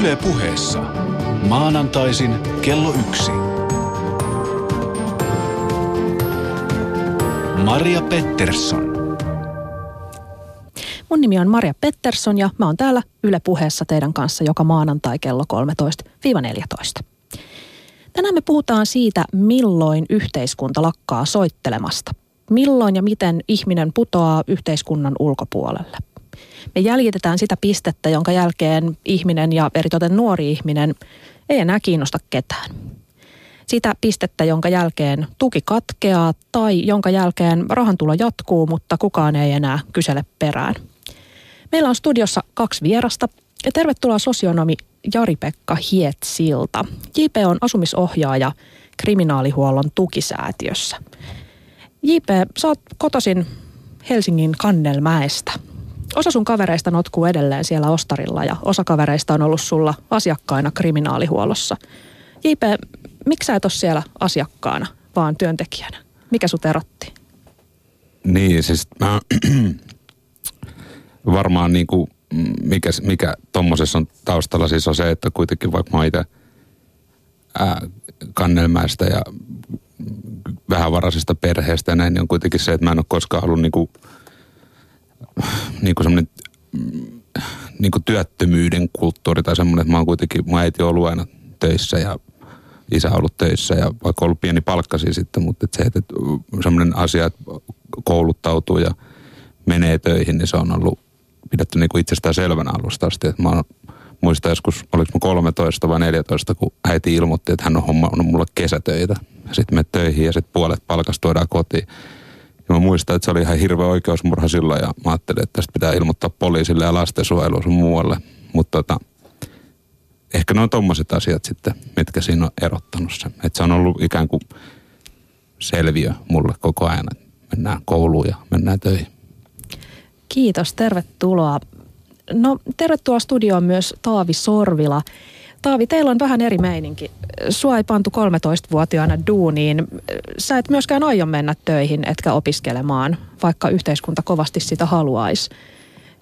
Yle puheessa. Maanantaisin kello yksi. Maria Pettersson. Mun nimi on Maria Pettersson ja mä oon täällä Yle puheessa teidän kanssa joka maanantai kello 13-14. Tänään me puhutaan siitä, milloin yhteiskunta lakkaa soittelemasta. Milloin ja miten ihminen putoaa yhteiskunnan ulkopuolelle. Me jäljitetään sitä pistettä, jonka jälkeen ihminen ja eritoten nuori ihminen ei enää kiinnosta ketään. Sitä pistettä, jonka jälkeen tuki katkeaa tai jonka jälkeen rahantulo jatkuu, mutta kukaan ei enää kysele perään. Meillä on studiossa kaksi vierasta. Ja tervetuloa sosionomi Jari-Pekka Hietsilta. JP on asumisohjaaja kriminaalihuollon tukisäätiössä. JP, sä oot kotoisin Helsingin Kannelmäestä. Osa sun kavereista notkuu edelleen siellä Ostarilla ja osa kavereista on ollut sulla asiakkaina kriminaalihuollossa. JP, miksi sä et ole siellä asiakkaana, vaan työntekijänä? Mikä sut erotti? Niin, siis mä varmaan niin kuin, mikä, mikä tuommoisessa on taustalla siis on se, että kuitenkin vaikka mä itse kannelmäistä ja vähävaraisesta perheestä ja näin, niin on kuitenkin se, että mä en ole koskaan ollut niin kuin, niin kuin semmoinen niin kuin työttömyyden kulttuuri tai semmoinen, että mä oon kuitenkin, mä äiti ollut aina töissä ja isä on ollut töissä ja vaikka ollut pieni palkkasi sitten, mutta että se, että semmoinen asia, että kouluttautuu ja menee töihin, niin se on ollut pidetty niin kuin itsestään selvänä alusta asti. Että mä oon, muistan joskus, oliko mä 13 vai 14, kun äiti ilmoitti, että hän on hommannut mulle kesätöitä. Sitten me töihin ja sitten puolet palkasta tuodaan kotiin. Ja mä muistan, että se oli ihan hirveä oikeusmurha silloin ja mä ajattelin, että tästä pitää ilmoittaa poliisille ja lastensuojeluun sun muualle. Mutta tota, ehkä ne on tommoset asiat sitten, mitkä siinä on erottanut sen. Että se on ollut ikään kuin selviö mulle koko ajan, että mennään kouluun ja mennään töihin. Kiitos, tervetuloa. No tervetuloa studioon myös Taavi Sorvila. Taavi, teillä on vähän eri meininki. Sua ei pantu 13-vuotiaana duuniin. Sä et myöskään aio mennä töihin, etkä opiskelemaan, vaikka yhteiskunta kovasti sitä haluaisi.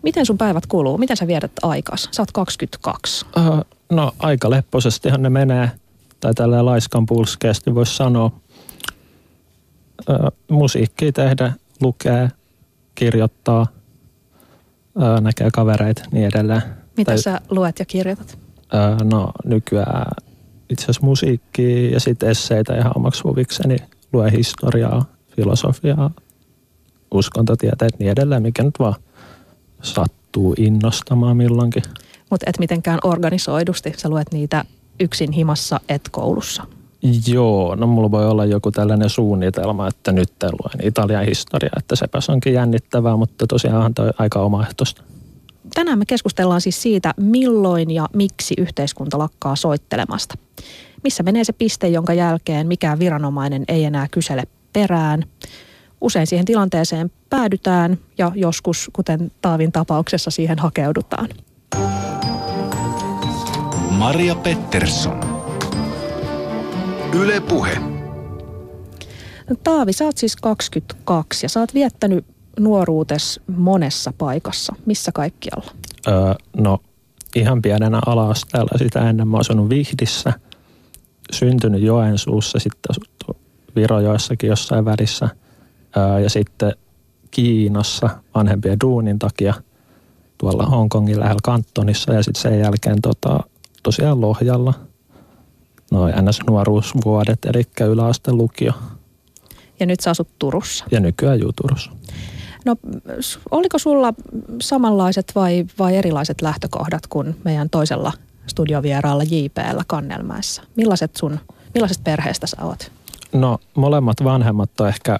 Miten sun päivät kuluu? Miten sä viedät aikas? Sä oot 22. Uh, no aika lepposestihan ne menee. Tai tällä laiskan pulskeasti voisi sanoa. Uh, musiikkia tehdä, lukee, kirjoittaa – näkee kavereita niin edelleen. Mitä tai, sä luet ja kirjoitat? No nykyään itse asiassa musiikkia ja sitten esseitä ihan omaksi huvikseni. Lue historiaa, filosofiaa, uskontotieteet niin edelleen, mikä nyt vaan sattuu innostamaan milloinkin. Mutta et mitenkään organisoidusti, sä luet niitä yksin himassa et koulussa? Joo, no mulla voi olla joku tällainen suunnitelma, että nyt luen Italian historia, että sepäs onkin jännittävää, mutta tosiaan toi aika omaehtoista. Tänään me keskustellaan siis siitä, milloin ja miksi yhteiskunta lakkaa soittelemasta. Missä menee se piste, jonka jälkeen mikään viranomainen ei enää kysele perään. Usein siihen tilanteeseen päädytään ja joskus, kuten Taavin tapauksessa, siihen hakeudutaan. Maria Pettersson. Yle Puhe. Taavi, sä oot siis 22 ja sä oot viettänyt nuoruutes monessa paikassa. Missä kaikkialla? Öö, no ihan pienenä ala-asteella sitä ennen mä oon asunut Vihdissä. Syntynyt Joensuussa, sitten asuttu Virojoissakin jossain värissä. Öö, ja sitten Kiinassa vanhempien duunin takia tuolla Hongkongin lähellä kantonissa ja sitten sen jälkeen tota, tosiaan Lohjalla – noin NS-nuoruusvuodet, eli yläaste lukio. Ja nyt sä asut Turussa. Ja nykyään juu Turussa. No oliko sulla samanlaiset vai, vai erilaiset lähtökohdat kuin meidän toisella studiovieraalla JPllä Kannelmäessä? Millaiset sun, millaisesta perheestä sä oot? No molemmat vanhemmat on ehkä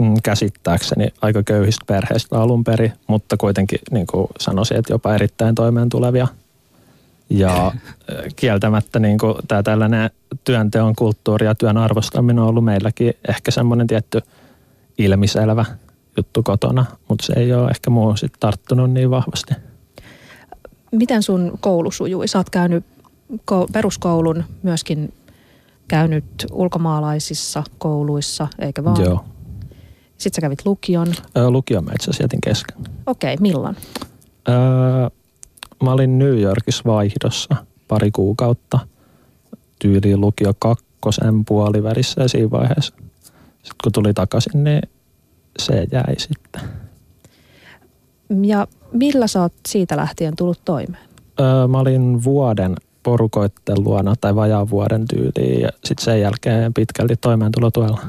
mm, käsittääkseni aika köyhistä perheistä alun perin, mutta kuitenkin niin kuin sanoisin, että jopa erittäin toimeen tulevia – ja kieltämättä niin kuin tämä tällainen työnteon kulttuuri ja työn arvostaminen on ollut meilläkin ehkä semmoinen tietty ilmiselvä juttu kotona, mutta se ei ole ehkä muu sit tarttunut niin vahvasti. Miten sun koulu sujui? Sä oot käynyt peruskoulun myöskin käynyt ulkomaalaisissa kouluissa, eikä vaan? Joo. Sitten sä kävit lukion. lukion mä itse asiassa jätin kesken. Okei, okay, milloin? Öö, mä olin New Yorkissa vaihdossa pari kuukautta tyyliin lukio kakkosen puolivälissä ja siinä vaiheessa. Sitten kun tuli takaisin, niin se jäi sitten. Ja millä sä oot siitä lähtien tullut toimeen? Öö, mä olin vuoden porukoitten luona tai vajaan vuoden tyyliin ja sitten sen jälkeen pitkälti toimeentulotuella.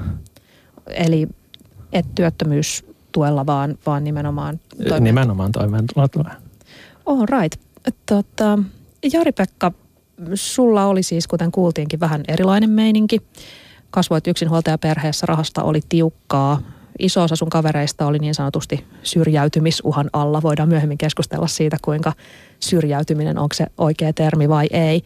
Eli et työttömyystuella, vaan, vaan nimenomaan toimeentulotuella. Nimenomaan toimeentulotuella. All right. Tota, Jari-Pekka, sulla oli siis, kuten kuultiinkin, vähän erilainen meininki. Kasvoit yksinhuoltajaperheessä, rahasta oli tiukkaa. Iso osa sun kavereista oli niin sanotusti syrjäytymisuhan alla. Voidaan myöhemmin keskustella siitä, kuinka syrjäytyminen, onko se oikea termi vai ei.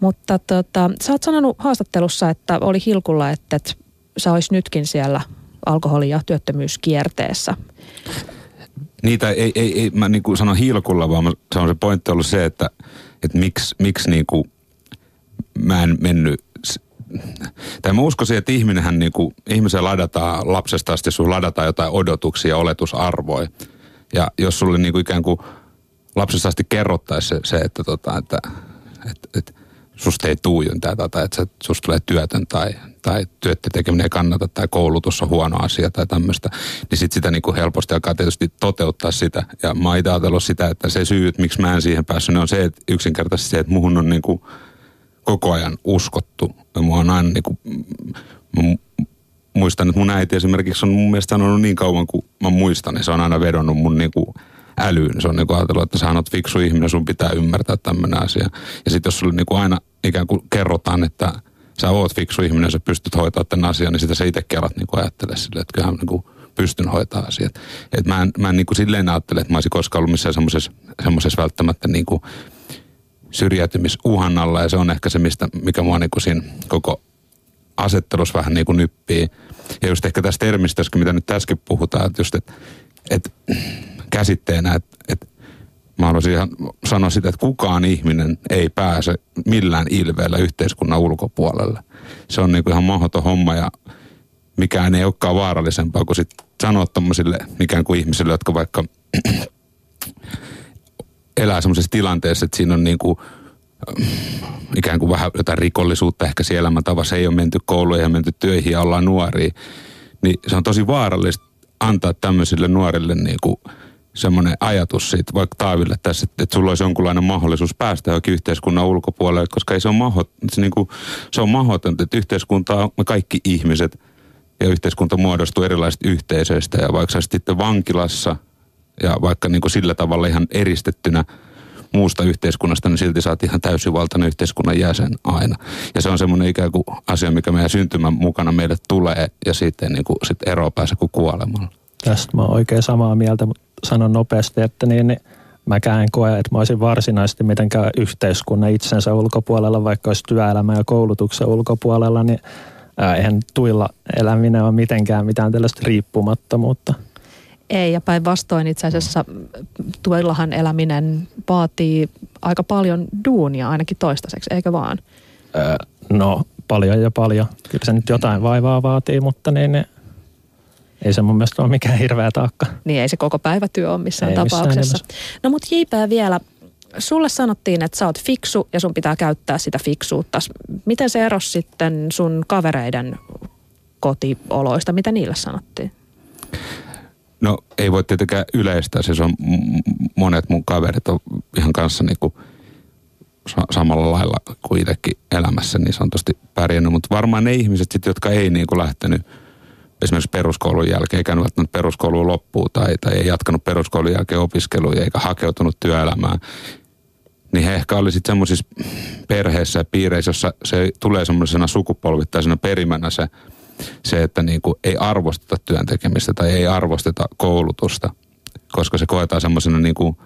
Mutta tota, sä oot sanonut haastattelussa, että oli hilkulla, että, että sä olis nytkin siellä alkoholi- ja työttömyyskierteessä. Niitä ei, ei, ei mä niin kuin sanon hilkulla, vaan mä sanon se pointti ollut se, että, että miksi, miksi niin kuin mä en mennyt tai mä uskoisin, että ihminenhän niin kuin, ihmisen ladataan lapsesta asti, sun ladataan jotain odotuksia ja oletusarvoja. Ja jos sulle niin kuin ikään kuin lapsesta asti kerrottaisi se, se että, tota, että, että, että susta ei tuu tai, että susta tulee työtön tai, tai työtte tekeminen ei kannata tai koulutus on huono asia tai tämmöistä, niin sit sitä niin kuin helposti alkaa tietysti toteuttaa sitä. Ja mä oon sitä, että se syy, että miksi mä en siihen päässyt, niin on se, että yksinkertaisesti se, että muhun on niin kuin koko ajan uskottu. Ja mua on aina niin kuin, mä muistan, että mun äiti esimerkiksi on mun mielestä sanonut niin kauan kuin mä muistan, niin se on aina vedonnut mun niin kuin älyyn. Se on niin ajatellut, että sä oot fiksu ihminen, sun pitää ymmärtää tämmöinen asia. Ja sitten jos sulle niin kuin aina ikään kuin kerrotaan, että sä oot fiksu ihminen, sä pystyt hoitaa tämän asian, niin sitä sä itsekin alat niin kuin ajattele sille, että kyllähän niin kuin pystyn hoitaa asiat. Et mä en, mä en niin kuin silleen ajattele, että mä olisin koskaan ollut missään semmoisessa välttämättä niin kuin syrjäytymisuhan alla ja se on ehkä se, mistä, mikä mua niin kuin siinä koko asettelussa vähän niin kuin nyppii. Ja just ehkä tästä termistöstä, mitä nyt äsken puhutaan, että just, että, että käsitteenä, että, että mä haluaisin ihan sanoa sitä, että kukaan ihminen ei pääse millään ilveellä yhteiskunnan ulkopuolelle. Se on niin kuin ihan mahdoton homma ja mikään ei olekaan vaarallisempaa kuin sit sanoa tommosille ikään kuin ihmisille, jotka vaikka elää semmoisessa tilanteessa, että siinä on niin kuin, ikään kuin vähän jotain rikollisuutta ehkä siellä elämäntavassa, ei ole menty kouluun, ei ole menty töihin ja ollaan nuoria. Niin se on tosi vaarallista antaa tämmöisille nuorille niin kuin semmoinen ajatus siitä, vaikka Taaville tässä, että, että sulla olisi jonkunlainen mahdollisuus päästä johonkin yhteiskunnan ulkopuolelle, koska ei se, on mahot, se, niin kuin, se on mahdotonta, että yhteiskunta on me kaikki ihmiset ja yhteiskunta muodostuu erilaisista yhteisöistä ja vaikka sä sitten vankilassa ja vaikka niin kuin sillä tavalla ihan eristettynä muusta yhteiskunnasta, niin silti oot ihan täysivaltainen yhteiskunnan jäsen aina. Ja se on semmoinen ikään kuin asia, mikä meidän syntymän mukana meille tulee ja sitten niin sit eroa pääse kuin kuolemalla. Tästä mä oon oikein samaa mieltä, mutta sanon nopeasti, että niin, niin mäkään en koe, että mä olisin varsinaisesti mitenkään yhteiskunnan itsensä ulkopuolella, vaikka olisi työelämä ja koulutuksen ulkopuolella, niin eihän tuilla eläminen ole mitenkään mitään tällaista riippumattomuutta. Ei, ja päinvastoin itse asiassa tuillahan eläminen vaatii aika paljon duunia ainakin toistaiseksi, eikö vaan? Öö, no, paljon ja paljon. Kyllä se nyt jotain vaivaa vaatii, mutta niin, ei se mun mielestä ole mikään hirveä taakka. Niin ei se koko päivätyö ole missään ei tapauksessa. Missään no mutta JP vielä, sulle sanottiin, että sä oot fiksu ja sun pitää käyttää sitä fiksuutta. Miten se erosi sitten sun kavereiden kotioloista? Mitä niille sanottiin? No ei voi tietenkään yleistää, siis on monet mun kaverit on ihan kanssa niinku samalla lailla kuin itsekin elämässä niin sanotusti pärjännyt, mutta varmaan ne ihmiset sitten, jotka ei niinku lähtenyt – esimerkiksi peruskoulun jälkeen, eikä välttämättä peruskouluun loppuun tai, tai ei jatkanut peruskoulun jälkeen opiskeluja eikä hakeutunut työelämään, niin he ehkä oli sitten semmoisissa perheissä ja piireissä, jossa se tulee semmoisena sukupolvittaisena perimänä se, se että niin kuin ei arvosteta työn tekemistä tai ei arvosteta koulutusta, koska se koetaan semmoisena niin kuin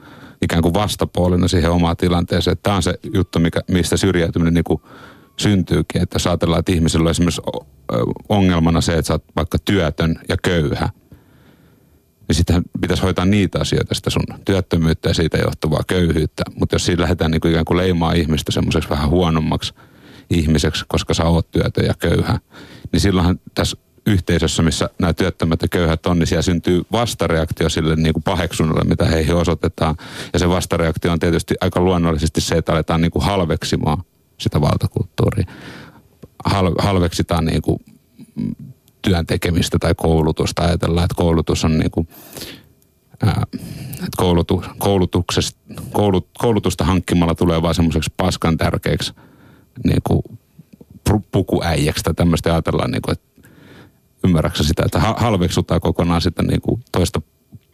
ikään kuin vastapuolena siihen omaan tilanteeseen. Tämä on se juttu, mikä, mistä syrjäytyminen niin kuin syntyykin. Että jos ajatellaan, että ihmisellä on esimerkiksi ongelmana se, että sä oot vaikka työtön ja köyhä, niin sitten pitäisi hoitaa niitä asioita, sitä sun työttömyyttä ja siitä johtuvaa köyhyyttä. Mutta jos siinä lähdetään niin kuin ikään kuin leimaa ihmistä semmoiseksi vähän huonommaksi ihmiseksi, koska sä oot työtön ja köyhä, niin silloinhan tässä yhteisössä, missä nämä työttömät ja köyhät on, niin siellä syntyy vastareaktio sille niin kuin paheksunnalle, mitä heihin osoitetaan. Ja se vastareaktio on tietysti aika luonnollisesti se, että aletaan niin kuin halveksimaan sitä valtakulttuuria. Hal, halveksitaan niin kuin työn tekemistä tai koulutusta. Ajatellaan, että koulutus on niin kuin, ää, että koulutu, koulutuksesta, koulut, koulutusta hankkimalla tulee vaan semmoiseksi paskan tärkeäksi niin kuin pukuäijäksi tai tämmöistä ajatellaan, niin kuin, että ymmärräksä sitä, että halveksutaan kokonaan sitä niin kuin toista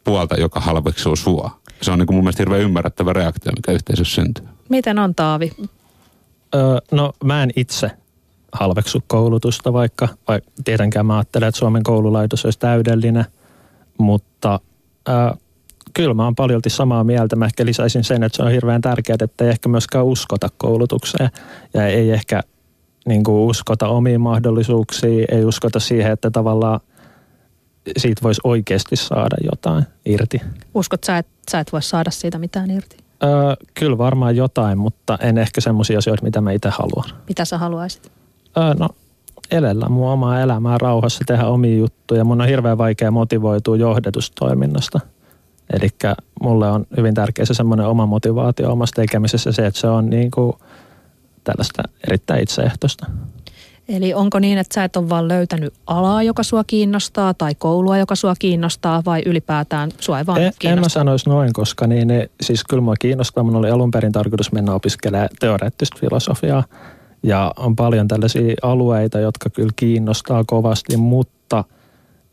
puolta, joka halveksuu sua. Se on niin kuin mun mielestä hirveän ymmärrettävä reaktio, mikä yhteisössä syntyy. Miten on Taavi? Öö, no mä en itse halveksu koulutusta, vaikka, vaikka tietenkään mä ajattelen, että Suomen koululaitos olisi täydellinen, mutta öö, kyllä mä oon paljolti samaa mieltä. Mä ehkä lisäisin sen, että se on hirveän tärkeää, että ei ehkä myöskään uskota koulutukseen ja ei ehkä niin kuin uskota omiin mahdollisuuksiin, ei uskota siihen, että tavallaan siitä voisi oikeasti saada jotain irti. Uskot sä, että sä et voi saada siitä mitään irti? Öö, kyllä varmaan jotain, mutta en ehkä semmoisia asioita, mitä mä itse haluan. Mitä sä haluaisit? Öö, no elellä mun omaa elämää rauhassa, tehdä omia juttuja. Mun on hirveän vaikea motivoitua johdetustoiminnasta. Eli mulle on hyvin tärkeä se semmoinen oma motivaatio omassa tekemisessä, se, että se on niin kuin tällaista erittäin itseehtoista. Eli onko niin, että sä et ole vaan löytänyt alaa, joka sua kiinnostaa, tai koulua, joka sua kiinnostaa, vai ylipäätään sua ei vaan en, kiinnostaa? En mä sanoisi noin, koska niin, niin, siis kyllä mua kiinnostaa. Mun oli alun perin tarkoitus mennä opiskelemaan teoreettista filosofiaa, ja on paljon tällaisia alueita, jotka kyllä kiinnostaa kovasti, mutta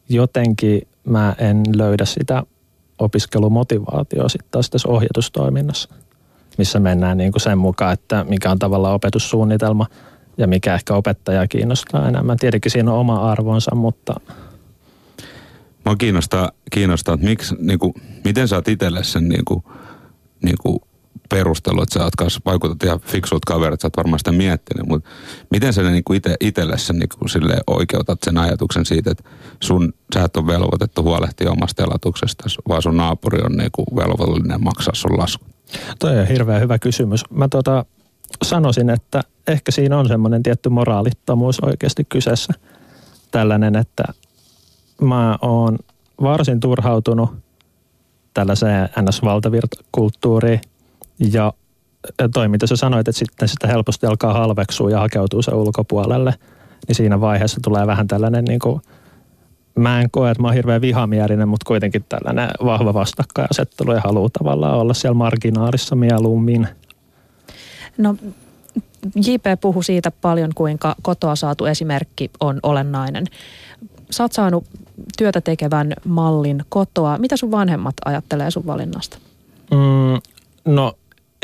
jotenkin mä en löydä sitä opiskelumotivaatioa sitten taas tässä ohjatustoiminnassa, missä mennään niin kuin sen mukaan, että mikä on tavallaan opetussuunnitelma ja mikä ehkä opettaja kiinnostaa enemmän. Tietenkin siinä on oma arvonsa, mutta... Mua kiinnostaa, kiinnostaa että miksi, niin kuin, miten oot itselle sen niin kuin, niin kuin perustelu, että sä oot kanssa, vaikutat ihan fiksut kaverit, sä oot varmaan sitä miettinyt, mutta miten sä niin kuin ite, niin kuin sille oikeutat sen ajatuksen siitä, että sun, sä et ole velvoitettu huolehtia omasta elatuksesta, vaan sun naapuri on niin kuin velvollinen maksaa sun lasku? Toi on hirveän hyvä kysymys. Mä tota, sanoisin, että ehkä siinä on semmoinen tietty moraalittomuus oikeasti kyseessä. Tällainen, että mä oon varsin turhautunut tällaiseen NS-valtavirtakulttuuriin – ja toi, mitä sä sanoit, että sitten sitä helposti alkaa halveksua ja hakeutuu se ulkopuolelle, niin siinä vaiheessa tulee vähän tällainen niin kuin, mä en koe, että mä oon hirveän vihamielinen, mutta kuitenkin tällainen vahva vastakkainasettelu ja haluaa tavallaan olla siellä marginaalissa mieluummin. No JP puhui siitä paljon, kuinka kotoa saatu esimerkki on olennainen. Sä oot saanut työtä tekevän mallin kotoa. Mitä sun vanhemmat ajattelee sun valinnasta? Mm, no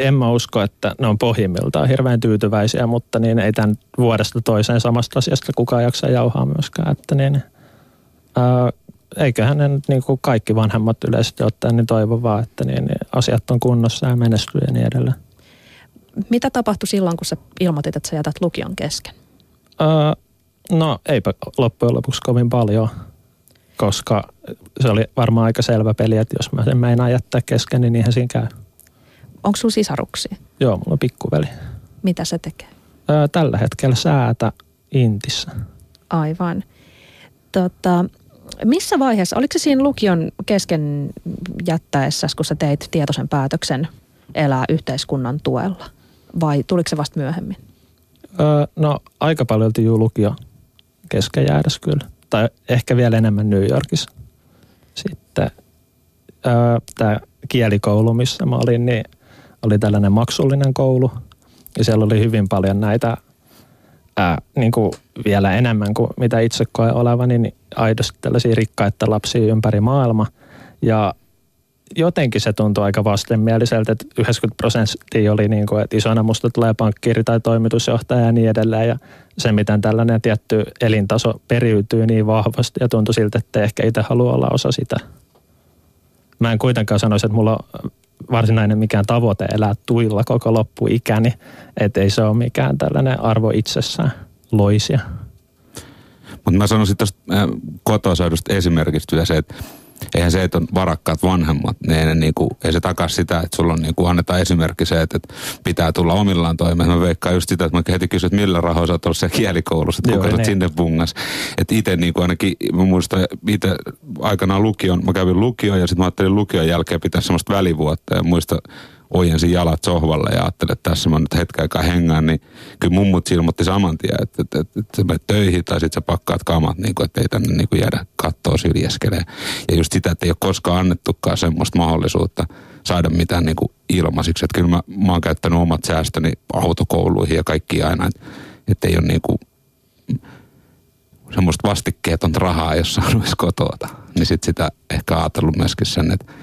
en mä usko, että ne on pohjimmiltaan hirveän tyytyväisiä, mutta niin ei tämän vuodesta toiseen samasta asiasta kukaan jaksa jauhaa myöskään. Että niin, ää, eiköhän ne niin kuin kaikki vanhemmat yleisesti ottaen niin toivo vaan, että niin, niin asiat on kunnossa ja menestyy ja niin edelleen. Mitä tapahtui silloin, kun sä ilmoitit, että sä jätät lukion kesken? Ää, no eipä loppujen lopuksi kovin paljon, koska se oli varmaan aika selvä peli, että jos mä sen meinaan jättää kesken, niin niinhän siinä käy. Onko sulla sisaruksia? Joo, mulla on pikkuveli. Mitä se tekee? Öö, tällä hetkellä säätä Intissä. Aivan. Tota, missä vaiheessa, oliko se siinä lukion kesken jättäessä, kun sä teit tietoisen päätöksen elää yhteiskunnan tuella? Vai tuliko se vasta myöhemmin? Öö, no aika paljon juu lukio kesken jäädäs kyllä. Tai ehkä vielä enemmän New Yorkissa. Sitten öö, tämä kielikoulu, missä mä olin, niin – oli tällainen maksullinen koulu ja siellä oli hyvin paljon näitä ää, niin kuin vielä enemmän kuin mitä itse koen olevani, niin aidosti tällaisia rikkaita lapsia ympäri maailma. Ja jotenkin se tuntui aika vastenmieliseltä, että 90 prosenttia oli niin kuin, että isona musta tulee pankkiiri tai toimitusjohtaja ja niin edelleen. Ja se, miten tällainen tietty elintaso periytyy niin vahvasti ja tuntui siltä, että ehkä itse haluaa olla osa sitä. Mä en kuitenkaan sanoisi, että mulla on varsinainen mikään tavoite elää tuilla koko loppuikäni, että ei se ole mikään tällainen arvo itsessään loisia. Mutta mä sanoisin tuosta äh, kotosaudusta esimerkistä se, että eihän se, että on varakkaat vanhemmat, niin ei, ne niinku, ei se takaa sitä, että sulla on niinku, annetaan esimerkki se, että, että pitää tulla omillaan toimeen. Mä veikkaan just sitä, että mä heti kysyn, että millä rahoilla sä oot ollut siellä kielikoulussa, että kuka sä niin. sinne bungas. Että itse niinku ainakin, mä muistan itse aikanaan lukion, mä kävin lukion ja sitten mä ajattelin lukion jälkeen pitää semmoista välivuotta ja muista ojensin jalat sohvalle ja ajattelin, että tässä mä nyt hetken aikaa hengaan, niin kyllä mummut ilmoitti saman tien, että, että, että, että sä menet töihin tai sitten sä pakkaat kamat, niin kuin, että ei tänne niin kuin jäädä kattoa syljeskelee. Ja just sitä, että ei ole koskaan annettukaan semmoista mahdollisuutta saada mitään niin kuin ilmaisiksi. Että kyllä mä, mä oon käyttänyt omat säästöni autokouluihin ja kaikki aina, että, että ei ole niin kuin semmoista vastikkeetonta rahaa, jos saanut kotoa. Niin sitten sitä ehkä ajatellut myöskin sen, että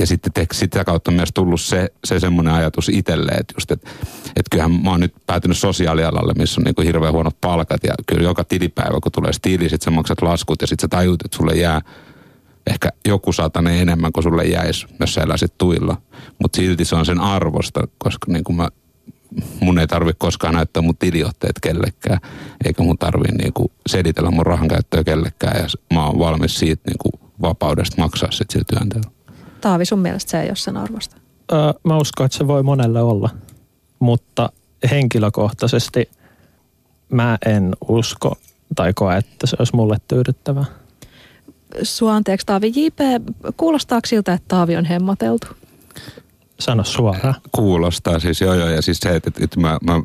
ja sitten te, sitä kautta myös tullut se, se semmoinen ajatus itselle, että just, että, että kyllähän mä oon nyt päätynyt sosiaalialalle, missä on niin kuin hirveän huonot palkat ja kyllä joka tilipäivä, kun tulee tili, sitten sä maksat laskut ja sitten sä tajut, että sulle jää ehkä joku satanen enemmän kuin sulle jäisi, jos sä eläisit tuilla. Mutta silti se on sen arvosta, koska niin kuin mä, mun ei tarvi koskaan näyttää mun tiliotteet kellekään, eikä mun tarvi niin kuin selitellä mun rahan käyttöä kellekään ja mä oon valmis siitä niin kuin vapaudesta maksaa sitten sillä työnteolla. Taavi, sun mielestä se ei ole sen arvosta? Öö, mä uskon, että se voi monelle olla, mutta henkilökohtaisesti mä en usko tai koe, että se olisi mulle tyydyttävää. Sua anteeksi Taavi. JP, kuulostaako siltä, että Taavi on hemmateltu? Sano suoraan. Kuulostaa siis, joo joo, ja siis se, että, että mä, mä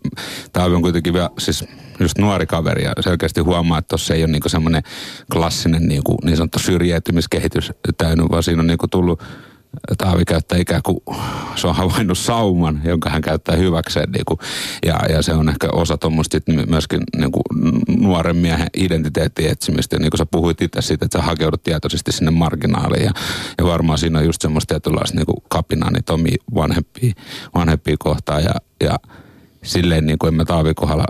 Taavi on kuitenkin vielä, siis just nuori kaveri ja selkeästi huomaa, että tuossa ei ole niinku semmoinen klassinen niinku, niin sanottu syrjäytymiskehitys täynnä, vaan siinä on niinku tullut Taavi käyttää ikään kuin, se on havainnut sauman, jonka hän käyttää hyväkseen. Niin kuin, ja, ja se on ehkä osa tuommoista myöskin niin kuin nuoren miehen identiteetin etsimistä. Ja niin kuin sä puhuit itse siitä, että sä hakeudut tietoisesti sinne marginaaliin. Ja, ja varmaan siinä on just semmoista tietynlaista niin kapinaa niitä omia vanhempia, vanhempia kohtaan. Ja, ja silleen niin kuin emme Taavi kohdalla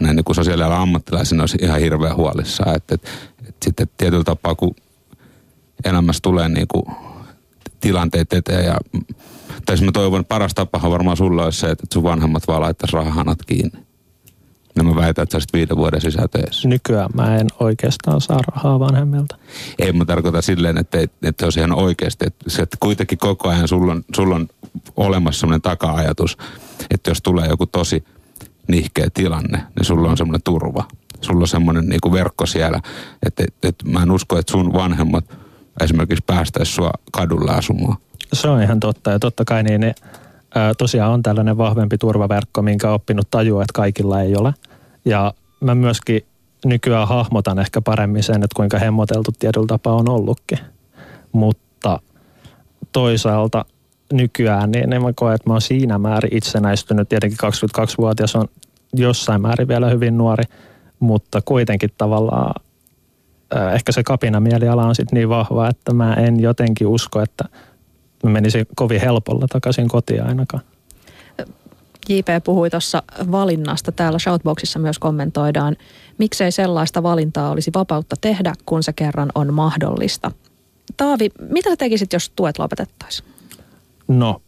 näin niin kuin sosiaalialan ammattilaisina olisi ihan hirveän huolissaan. Että, että, että sitten tietyllä tapaa, kun elämässä tulee niin kuin tilanteet eteen. Ja, tai siis mä toivon, että paras tapahan varmaan sulla olisi se, että sun vanhemmat vaan laittaisi rahahanat kiinni. Ja mä väitän, että sä olisit viiden vuoden sisältöissä. Nykyään mä en oikeastaan saa rahaa vanhemmilta. Ei, mä tarkoitan silleen, että, että se olisi ihan oikeasti. Että, että kuitenkin koko ajan sulla on, sulla on olemassa sellainen taka-ajatus, että jos tulee joku tosi nihkeä tilanne, niin sulla on semmoinen turva. Sulla on semmoinen niin kuin verkko siellä, että, että, että mä en usko, että sun vanhemmat – esimerkiksi päästäisi sua kadulla asumaan. Se on ihan totta ja totta kai niin ne, ää, tosiaan on tällainen vahvempi turvaverkko, minkä on oppinut tajua, että kaikilla ei ole. Ja mä myöskin nykyään hahmotan ehkä paremmin sen, että kuinka hemmoteltu tietyllä tapaa on ollutkin. Mutta toisaalta nykyään niin en mä koe, että mä oon siinä määrin itsenäistynyt. Tietenkin 22-vuotias on jossain määrin vielä hyvin nuori, mutta kuitenkin tavallaan ehkä se kapinamieliala on sitten niin vahva, että mä en jotenkin usko, että mä menisin kovin helpolla takaisin kotiin ainakaan. JP puhui tuossa valinnasta. Täällä Shoutboxissa myös kommentoidaan, miksei sellaista valintaa olisi vapautta tehdä, kun se kerran on mahdollista. Taavi, mitä tekisit, jos tuet lopetettaisiin? No,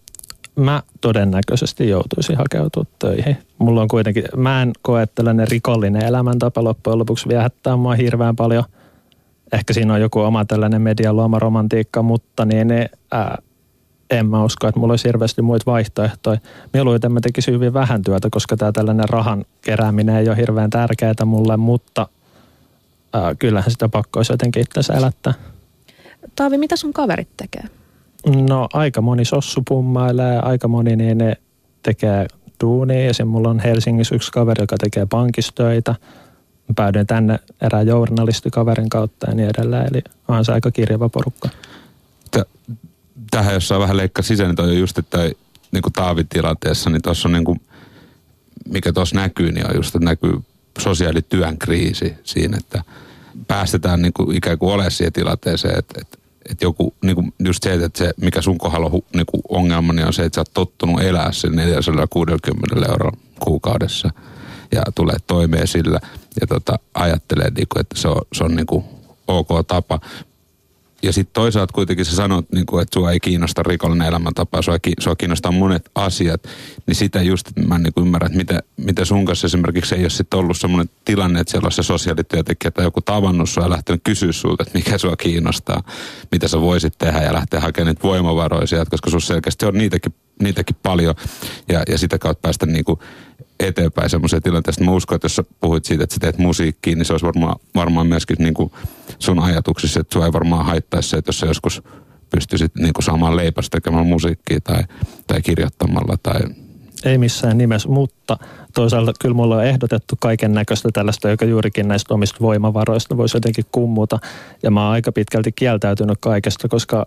mä todennäköisesti joutuisin hakeutua töihin. Mulla on kuitenkin, mä en koe, että rikollinen elämäntapa loppujen lopuksi viehättää mua hirveän paljon – ehkä siinä on joku oma tällainen median luoma romantiikka, mutta niin ne, ää, en mä usko, että mulla olisi hirveästi muita vaihtoehtoja. Mieluiten mä tekisin hyvin vähän työtä, koska tämä tällainen rahan kerääminen ei ole hirveän tärkeää mulle, mutta ää, kyllähän sitä pakko olisi jotenkin itse elättää. Taavi, mitä sun kaverit tekee? No aika moni sossu pummailee, aika moni niin ne tekee duunia. Esim. mulla on Helsingissä yksi kaveri, joka tekee pankistöitä – päädyin tänne erään journalistikaverin kautta ja niin edelleen. Eli on se aika kirjava porukka. Tähän jossain vähän leikka sisään, niin toi just, että niin kuin Taavin tilanteessa, niin tuossa on niin kuin, mikä tuossa näkyy, niin on just, että näkyy sosiaalityön kriisi siinä, että päästetään niin kuin ikään kuin ole siihen tilanteeseen, että, että, että joku, niin kuin just se, että se, mikä sun kohdalla on niin kuin ongelma, niin on se, että sä oot tottunut elää sen 460 euroa kuukaudessa ja tulee toimeen sillä – ja tota, ajattelee, niin kuin, että se on, se on niin kuin ok tapa. ja sitten toisaalta kuitenkin sä sanot, niin kuin, että sua ei kiinnosta rikollinen elämäntapa, sua, sua kiinnostaa monet asiat, niin sitä just mä niin kuin ymmärrän, että mitä, mitä sun kanssa esimerkiksi ei ole sitten ollut semmoinen tilanne, että siellä on se sosiaalityöntekijä tai joku tavannut sua ja lähtenyt kysyä sulta, että mikä sua kiinnostaa, mitä sä voisit tehdä ja lähteä hakemaan niitä voimavaroja koska sun selkeästi on niitäkin, niitäkin paljon ja, ja sitä kautta päästä niin kuin eteenpäin semmoiseen tilanteeseen. Mä uskon, että jos sä puhuit siitä, että sä teet musiikkiin, niin se olisi varmaan, varmaan myöskin niin kuin sun ajatuksissa, että sua ei varmaan haittaisi se, että jos sä joskus pystyisit niin kuin saamaan leipästä tekemään musiikkia tai, tai kirjoittamalla tai ei missään nimessä, mutta toisaalta kyllä mulla on ehdotettu kaiken näköistä tällaista, joka juurikin näistä omista voimavaroista voisi jotenkin kummuta. Ja mä oon aika pitkälti kieltäytynyt kaikesta, koska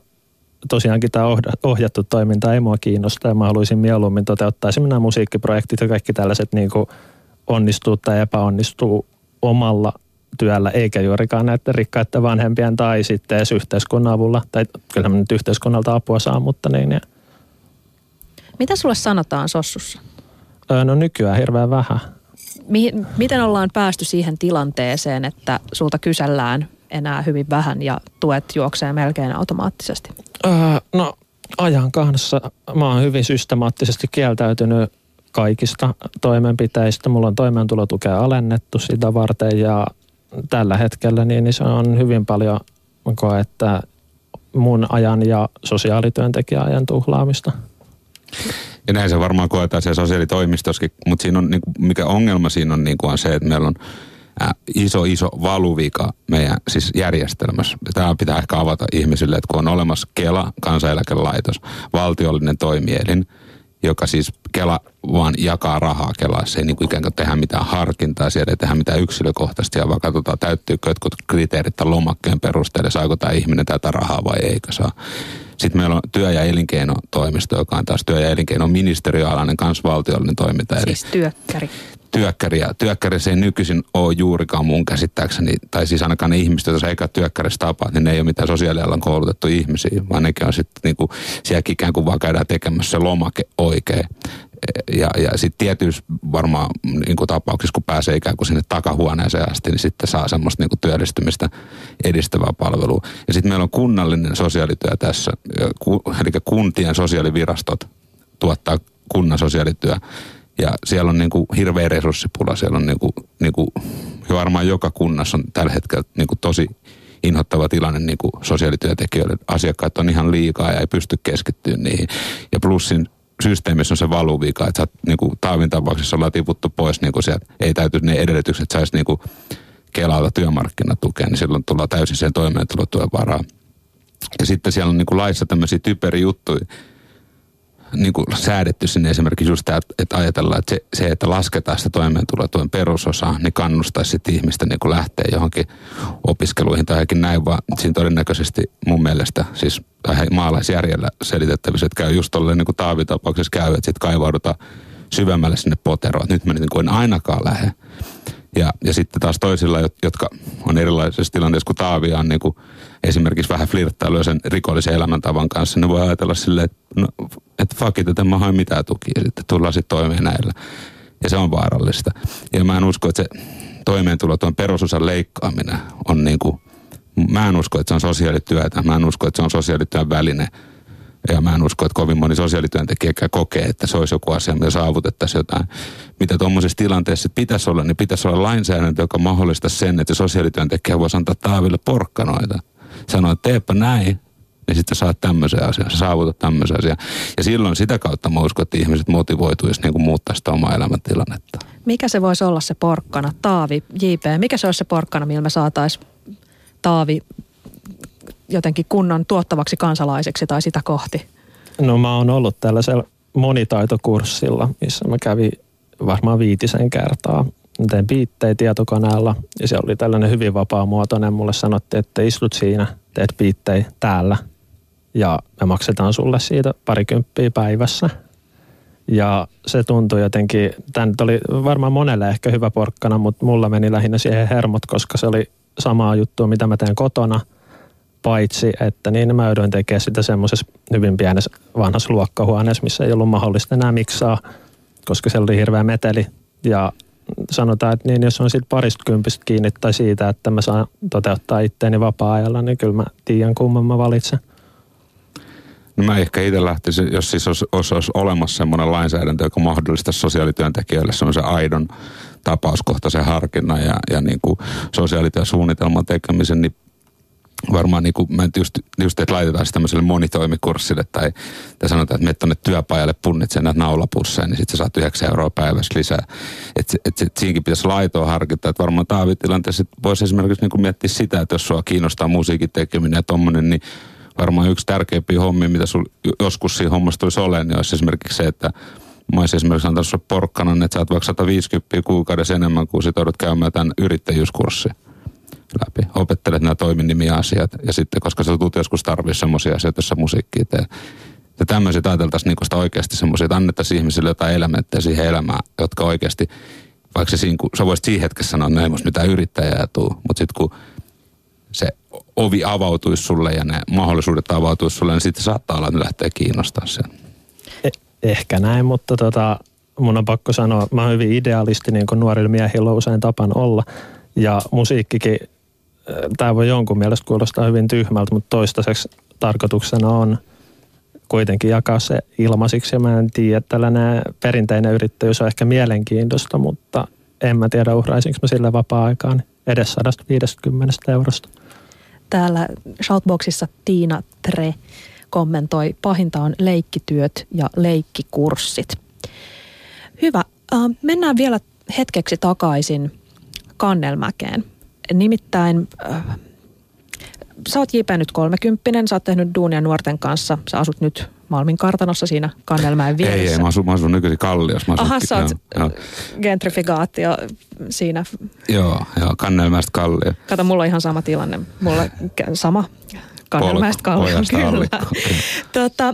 tosiaankin tämä ohjattu toiminta ei mua kiinnosta ja mä haluaisin mieluummin toteuttaa nämä musiikkiprojektit ja kaikki tällaiset niin kuin onnistuu tai epäonnistuu omalla työllä, eikä juurikaan näiden rikkaiden vanhempien tai sitten edes yhteiskunnan avulla. Tai kyllä nyt yhteiskunnalta apua saa, mutta niin. Ja. Mitä sulle sanotaan Sossussa? no nykyään hirveän vähän. Mihin, miten ollaan päästy siihen tilanteeseen, että sulta kysellään enää hyvin vähän ja tuet juoksee melkein automaattisesti? Öö, no ajan kanssa mä oon hyvin systemaattisesti kieltäytynyt kaikista toimenpiteistä. Mulla on toimeentulotukea alennettu sitä varten ja tällä hetkellä niin, niin se on hyvin paljon koe, että mun ajan ja sosiaalityöntekijäajan tuhlaamista. Ja näin se varmaan koetaan siellä sosiaalitoimistossakin, mutta siinä on, niin kuin, mikä ongelma siinä on, niin kuin on se, että meillä on iso, iso valuvika meidän siis järjestelmässä. Tämä pitää ehkä avata ihmisille, että kun on olemassa Kela, kansaneläkelaitos, valtiollinen toimielin, joka siis Kela vaan jakaa rahaa Kelassa. Ei niin kuin ikään kuin tehdä mitään harkintaa, siellä ei tehdä mitään yksilökohtaisesti, vaan katsotaan täyttyykö jotkut kriteerit tämän lomakkeen perusteella, saako tämä ihminen tätä rahaa vai eikö saa. Sitten meillä on työ- ja elinkeinotoimisto, joka on taas työ- ja elinkeinoministeriöalainen kansvaltiollinen toiminta. Siis työkkäri. Työkkäri, ja työkkäri se ei nykyisin ole juurikaan mun käsittääkseni, tai siis ainakaan ne ihmiset, joita sä eikä työkkärissä tapaat, niin ne ei ole mitään sosiaalialan koulutettu ihmisiä, vaan nekin on sitten niinku, sielläkin ikään kuin vaan käydään tekemässä se lomake oikein ja, ja sitten tietyissä varmaan niin kuin tapauksissa, kun pääsee ikään kuin sinne takahuoneeseen asti, niin sitten saa semmoista niin kuin työllistymistä edistävää palvelua. Ja sitten meillä on kunnallinen sosiaalityö tässä, eli kuntien sosiaalivirastot tuottaa kunnan sosiaalityö. Ja siellä on niin kuin hirveä resurssipula, siellä on niin kuin, niin kuin, varmaan joka kunnassa on tällä hetkellä niin kuin tosi inhottava tilanne niin kuin sosiaalityöntekijöille. Asiakkaat on ihan liikaa ja ei pysty keskittymään niihin. Ja plussin systeemissä on se valuvika, että sä niin kuin Taavin tapauksessa ollaan tiputtu pois, niin kuin sieltä ei täyty ne edellytykset, että saisi niin kuin Kelalta työmarkkinatukea, niin silloin tullaan täysin sen toimeentulotuen varaa. Ja sitten siellä on niin kuin laissa tämmöisiä typeri juttuja, niin kuin säädetty sinne esimerkiksi just tämä, että ajatellaan, että se, se, että lasketaan sitä toimeentulotuen perusosaa, niin kannustaisi sitten ihmistä niin kuin lähteä johonkin opiskeluihin tai jokin näin, vaan siinä todennäköisesti mun mielestä siis maalaisjärjellä selitettävissä, että käy just tolleen niin kuin Taavi-tapauksessa käy, että sitten kaivaudutaan syvemmälle sinne poteroon, että nyt mä niin kuin en ainakaan lähde. Ja, ja sitten taas toisilla, jotka on erilaisessa tilanteessa kuin Taavi on niin kuin esimerkiksi vähän flirttailuja sen rikollisen elämäntavan kanssa, niin voi ajatella silleen, että, no, että fuck it, että mä hae mitään tukia, sitten tullaan sitten toimeen näillä. Ja se on vaarallista. Ja mä en usko, että se toimeentulotuen perusosan leikkaaminen on niin kuin, mä en usko, että se on sosiaalityötä, mä en usko, että se on sosiaalityön väline – ja mä en usko, että kovin moni sosiaalityöntekijä kokee, että se olisi joku asia, mitä saavutettaisiin jotain. Mitä tuommoisessa tilanteessa pitäisi olla, niin pitäisi olla lainsäädäntö, joka mahdollistaa sen, että sosiaalityöntekijä voisi antaa Taaville porkkanoita. Sanoa, että teepä näin, niin sitten saat tämmöisen asian, sä saavutat tämmöisen asian. Ja silloin sitä kautta mä uskon, että ihmiset motivoituisi niin muuttaa sitä omaa elämäntilannetta. Mikä se voisi olla se porkkana? Taavi, JP, mikä se olisi se porkkana, millä me saataisiin Taavi jotenkin kunnan tuottavaksi kansalaiseksi tai sitä kohti? No mä oon ollut tällaisella monitaitokurssilla, missä mä kävin varmaan viitisen kertaa. Tein biittejä tietokoneella ja se oli tällainen hyvin vapaamuotoinen. Mulle sanottiin, että istut siinä, teet biittejä täällä ja me maksetaan sulle siitä parikymppiä päivässä. Ja se tuntui jotenkin, tämä nyt oli varmaan monelle ehkä hyvä porkkana, mutta mulla meni lähinnä siihen hermot, koska se oli samaa juttua, mitä mä teen kotona – paitsi että niin mä jouduin tekemään sitä semmoisessa hyvin pienessä vanhassa luokkahuoneessa, missä ei ollut mahdollista enää miksaa, koska se oli hirveä meteli ja sanotaan, että niin jos on sitten parista kympistä kiinni tai siitä, että mä saan toteuttaa itteeni vapaa-ajalla, niin kyllä mä tiedän kumman mä valitsen. No mä ehkä itse lähtisin, jos siis olisi, olisi, olisi olemassa semmoinen lainsäädäntö, joka mahdollistaa sosiaalityöntekijöille semmoisen aidon tapauskohtaisen harkinnan ja, ja niin kuin sosiaalityösuunnitelman tekemisen, niin varmaan niin kuin, mä just, just että laitetaan tämmöiselle monitoimikurssille tai, tai sanotaan, että menet tuonne työpajalle punnitsen näitä naulapusseja, niin sitten sä saat 9 euroa päivässä lisää. Että et, et, siinäkin pitäisi laitoa harkita, että varmaan taavitilanteessa voisi esimerkiksi niin kuin miettiä sitä, että jos sua kiinnostaa musiikin tekeminen ja tommonen, niin varmaan yksi tärkeimpiä hommia, mitä sul joskus siinä hommassa tulisi olemaan, niin olisi esimerkiksi se, että mä olisin esimerkiksi antanut sulle porkkana, että sä oot vaikka 150 kuukaudessa enemmän kuin sit käymään tämän yrittäjyyskurssin läpi. Opettelet nämä toiminimiasiat ja sitten, koska sä tulet joskus tarvitse semmoisia asioita, joissa musiikkia tee. Ja tämmöiset ajateltaisiin niin sitä oikeasti semmoisia, että annettaisiin ihmisille jotain elementtejä siihen elämään, jotka oikeasti, vaikka se siinä, kun sä voisit siinä hetkessä sanoa, että no ei musta mitään yrittäjää tuu, mutta sitten kun se ovi avautuisi sulle ja ne mahdollisuudet avautuisi sulle, niin sitten saattaa olla, että ne lähtee kiinnostaa sen. Eh, ehkä näin, mutta tota, mun on pakko sanoa, mä oon hyvin idealisti, niin kuin nuorilla miehillä on usein tapan olla. Ja musiikkikin tämä voi jonkun mielestä kuulostaa hyvin tyhmältä, mutta toistaiseksi tarkoituksena on kuitenkin jakaa se ilmaisiksi. Ja mä en tiedä, että tällainen perinteinen yrittäjyys on ehkä mielenkiintoista, mutta en mä tiedä uhraisinko mä sille vapaa-aikaan edes 150 eurosta. Täällä Shoutboxissa Tiina Tre kommentoi, pahinta on leikkityöt ja leikkikurssit. Hyvä. Mennään vielä hetkeksi takaisin Kannelmäkeen. Nimittäin äh, sä oot JP nyt kolmekymppinen, sä oot tehnyt duunia nuorten kanssa, sä asut nyt Malmin kartanossa siinä Kannelmäen vieressä. Ei, ei, mä asun, mä asun nykyisin Kalliossa. Aha, sä oot joo, gentrifikaatio siinä. Joo, joo, Kannelmäestä Kallio. Kato, mulla on ihan sama tilanne. Mulla sama Kannelmäestä Kallio, kyllä. Tota,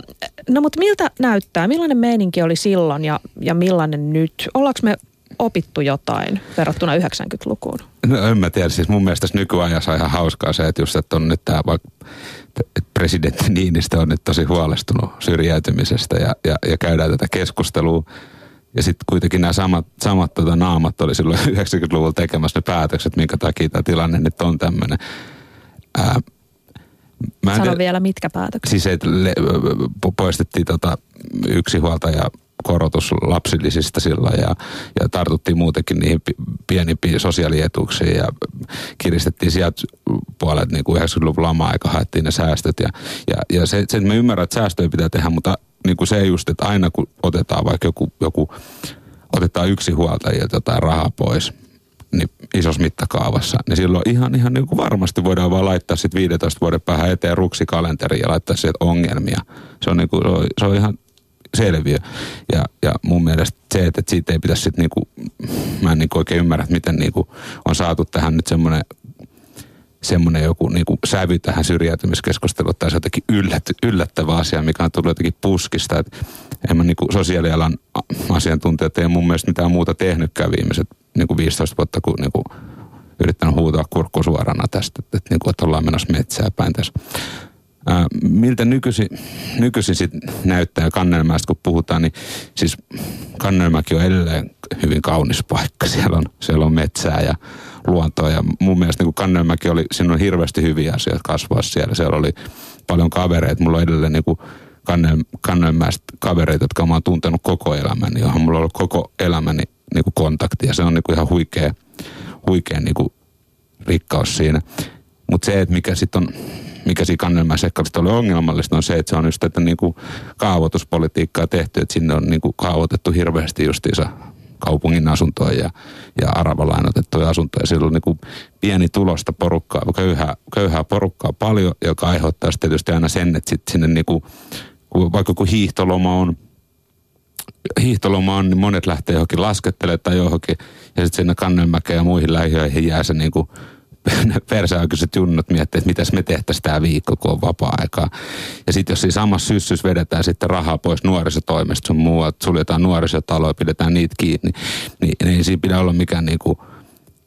no mutta miltä näyttää? Millainen meininki oli silloin ja, ja millainen nyt? Ollaanko me opittu jotain verrattuna 90-lukuun? No en mä tiedä, siis mun mielestä tässä nykyajassa on ihan hauskaa se, että just, että on nyt tämä vaikka presidentti Niinistö on nyt tosi huolestunut syrjäytymisestä ja, ja, ja käydään tätä keskustelua. Ja sitten kuitenkin nämä samat, samat tota naamat oli silloin 90-luvulla tekemässä ne päätökset, minkä takia tämä tilanne nyt on tämmöinen. Sano vielä, mitkä päätökset? Siis että le, poistettiin tota yksi huolta ja korotus lapsillisista silloin ja, ja tartuttiin muutenkin niihin pienimpiin sosiaalietuuksiin ja kiristettiin sieltä puolet niin kuin 90-luvun lama-aika haettiin ne säästöt ja, ja, ja se, se, että mä ymmärrän, että säästöjä pitää tehdä, mutta niin kuin se just, että aina kun otetaan vaikka joku, joku otetaan yksi ja jotain rahaa pois, niin isossa mittakaavassa, niin silloin ihan, ihan niin kuin varmasti voidaan vaan laittaa sitten 15 vuoden päähän eteen ruksikalenteri ja laittaa sieltä ongelmia. Se on, niin kuin, se on, se on ihan selviö. Ja, ja mun mielestä se, että siitä ei pitäisi sitten niinku, mä en niinku oikein ymmärrä, että miten niinku on saatu tähän nyt semmoinen semmoinen joku niin kuin sävy tähän syrjäytymiskeskusteluun tai se jotenkin yllät, yllättävä asia, mikä on tullut jotenkin puskista. Että en mä niin kuin sosiaalialan asiantuntijat ei mun mielestä mitään muuta tehnytkään viimeiset niin kuin 15 vuotta, kuin, niin kuin yrittänyt huutaa kurkku suorana tästä, että, että, niin kuin, että ollaan menossa metsää päin tässä. Ää, miltä nykyisin, nykyisin sit näyttää Kannelmäestä, kun puhutaan, niin siis Kannelmäki on edelleen hyvin kaunis paikka. Siellä on, siellä on metsää ja luontoa ja mun mielestä niin Kannelmäki oli, siinä on hirveästi hyviä asioita kasvaa siellä. Siellä oli paljon kavereita. Mulla on edelleen niin Kannel, Kannelmäestä kavereita, jotka mä oon tuntenut koko elämäni, johon mulla on ollut koko elämäni niin kuin kontakti ja se on niin kuin ihan huikea, huikea niin kuin rikkaus siinä. Mutta se, että mikä sitten on mikä siinä Kannelmäen oli ongelmallista, on se, että se on just tätä niin kuin kaavoituspolitiikkaa tehty, että sinne on niin kuin kaavoitettu hirveästi justiinsa kaupungin asuntoja ja, ja aravalainotettuja asuntoja. Siellä on niin kuin pieni tulosta porukkaa, köyhää, köyhää porukkaa paljon, joka aiheuttaa tietysti aina sen, että sitten sinne niin kuin, vaikka kun hiihtoloma on, hiihtoloma on, niin monet lähtee johonkin laskettelemaan tai johonkin, ja sitten sinne Kannelmäkeen ja muihin lähiöihin jää se niin kuin persääkyset junnut miettii, että mitäs me tehtäisiin tämä viikko, kun on vapaa-aikaa. Ja sitten jos siinä samassa syssys vedetään sitten rahaa pois nuorisotoimesta sun muualta, suljetaan nuorisotaloja, pidetään niitä kiinni, niin, niin ei siinä pidä olla mikään niinku,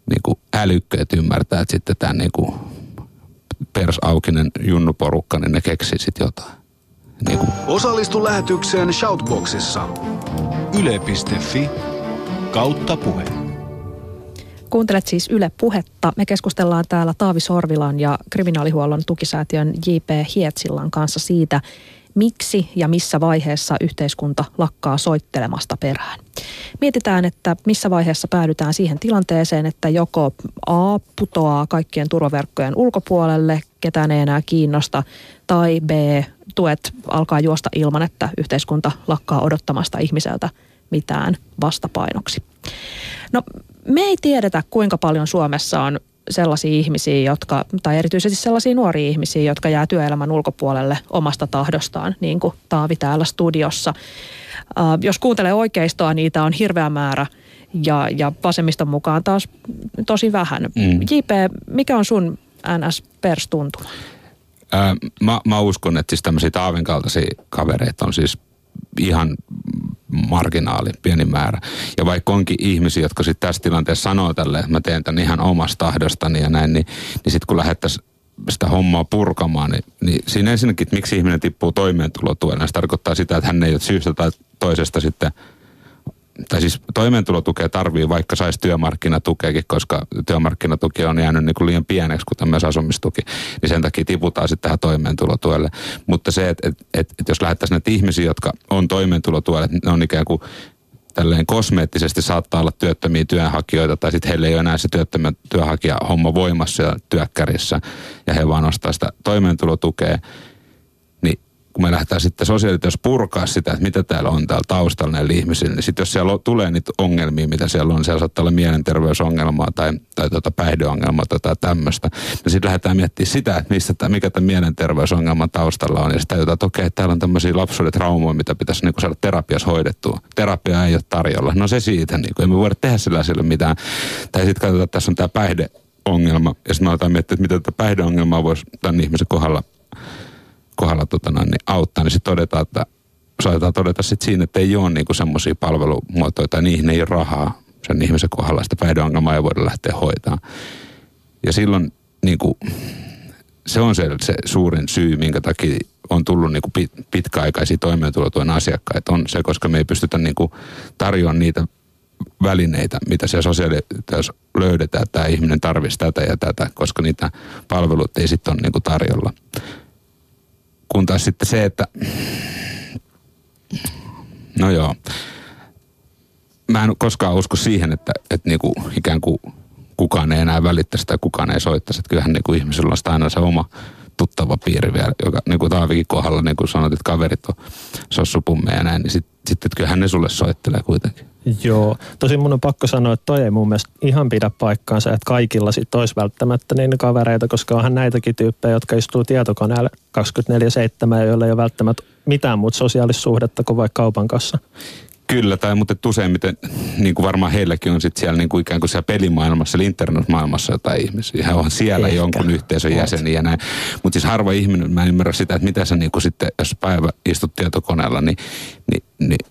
niinku älykkö, että ymmärtää, että sitten tämä niinku persaukinen junnuporukka, niin ne keksii sitten jotain. Niinku. Osallistu lähetykseen Shoutboxissa. Yle.fi kautta puhe. Kuuntelet siis Yle Puhetta. Me keskustellaan täällä Taavi Sorvilan ja kriminaalihuollon tukisäätiön J.P. Hietsillan kanssa siitä, miksi ja missä vaiheessa yhteiskunta lakkaa soittelemasta perään. Mietitään, että missä vaiheessa päädytään siihen tilanteeseen, että joko A putoaa kaikkien turvaverkkojen ulkopuolelle, ketään ei enää kiinnosta, tai B tuet alkaa juosta ilman, että yhteiskunta lakkaa odottamasta ihmiseltä mitään vastapainoksi. No me ei tiedetä, kuinka paljon Suomessa on sellaisia ihmisiä, jotka, tai erityisesti sellaisia nuoria ihmisiä, jotka jää työelämän ulkopuolelle omasta tahdostaan, niin kuin Taavi täällä studiossa. Uh, jos kuuntelee oikeistoa, niitä on hirveä määrä ja, ja vasemmiston mukaan taas tosi vähän. Mm. JP, mikä on sun NS-perstuntuma? Ää, mä, mä uskon, että siis tämmöisiä Taavin kaltaisia kavereita on siis ihan marginaali, pieni määrä. Ja vaikka onkin ihmisiä, jotka sitten tässä tilanteessa sanoo tälle, että mä teen tämän ihan omasta tahdostani ja näin, niin, niin sitten kun lähdettäisiin sitä hommaa purkamaan, niin, niin siinä ensinnäkin, että miksi ihminen tippuu toimeentulotuelle, se tarkoittaa sitä, että hän ei ole syystä tai toisesta sitten – tai siis toimeentulotukea tarvii, vaikka saisi työmarkkinatukeakin, koska työmarkkinatuki on jäänyt niin kuin liian pieneksi, kuten myös asumistuki, niin sen takia tiputaan sitten tähän toimeentulotuelle. Mutta se, että että että, että jos lähettäisiin näitä ihmisiä, jotka on toimeentulotuelle, ne on ikään kuin tälleen kosmeettisesti saattaa olla työttömiä työnhakijoita, tai sitten heillä ei ole enää se työttömän työnhakija homma voimassa ja työkkärissä, ja he vaan nostaa sitä toimeentulotukea, kun me lähdetään sitten sosiaalityössä purkaa sitä, että mitä täällä on täällä taustalla näillä ihmisillä, niin sitten jos siellä tulee niitä ongelmia, mitä siellä on, siellä saattaa olla mielenterveysongelmaa tai, tai tuota päihdeongelmaa tai tämmöistä, niin sitten lähdetään miettimään sitä, että mistä, mikä tämän mielenterveysongelman taustalla on, ja täytyy, että okei, täällä on tämmöisiä lapsuuden traumoja, mitä pitäisi niin saada terapiassa hoidettua. Terapia ei ole tarjolla. No se siitä, niin kuin, ei me voida tehdä sillä asialla mitään. Tai sitten katsotaan, että tässä on tämä päihdeongelma, ja sitten aletaan miettiä, että mitä tätä päihdeongelmaa voisi tämän ihmisen kohdalla kohdalla tota noin, niin auttaa, niin sitten todetaan, että saatetaan todeta sitten siinä, että ei ole niinku semmoisia palvelumuotoja tai niihin ei ole rahaa sen ihmisen kohdalla, sitä päihdeongelmaa ei voida lähteä hoitaa. Ja silloin niinku, se on se, se suurin syy, minkä takia on tullut niinku pit, pitkäaikaisia toimeentulotuen asiakkaita, on se, koska me ei pystytä niinku tarjoamaan niitä välineitä, mitä siellä sosiaalityössä löydetään, että tämä ihminen tarvitsisi tätä ja tätä, koska niitä palveluita ei sitten ole niinku tarjolla. Kun taas sitten se, että no joo, mä en koskaan usko siihen, että, että niinku ikään kuin kukaan ei enää välittäisi tai kukaan ei soittaisi. Että kyllähän niinku ihmisellä on aina se oma tuttava piiri vielä, joka niin kuin Taavikin kohdalla, niin kuin sanot, että kaverit on sossupummeja ja näin, niin sitten sit, että kyllähän ne sulle soittelee kuitenkin. Joo, tosi mun on pakko sanoa, että toi ei mun mielestä ihan pidä paikkaansa, että kaikilla sit olisi välttämättä niin kavereita, koska onhan näitäkin tyyppejä, jotka istuu tietokoneella 24-7 ja joilla ei ole välttämättä mitään muuta sosiaalisuhdetta kuin vaikka kaupan kanssa. Kyllä, tai mutta useimmiten, niin kuin varmaan heilläkin on sitten siellä niin kuin ikään kuin siellä pelimaailmassa, eli internetmaailmassa jotain ihmisiä. He on siellä Ehkä. jonkun yhteisön jäseniä ja näin. Mutta siis harva ihminen, mä en ymmärrä sitä, että mitä sä niin kuin sitten, jos päivä istut tietokoneella, niin, niin, niin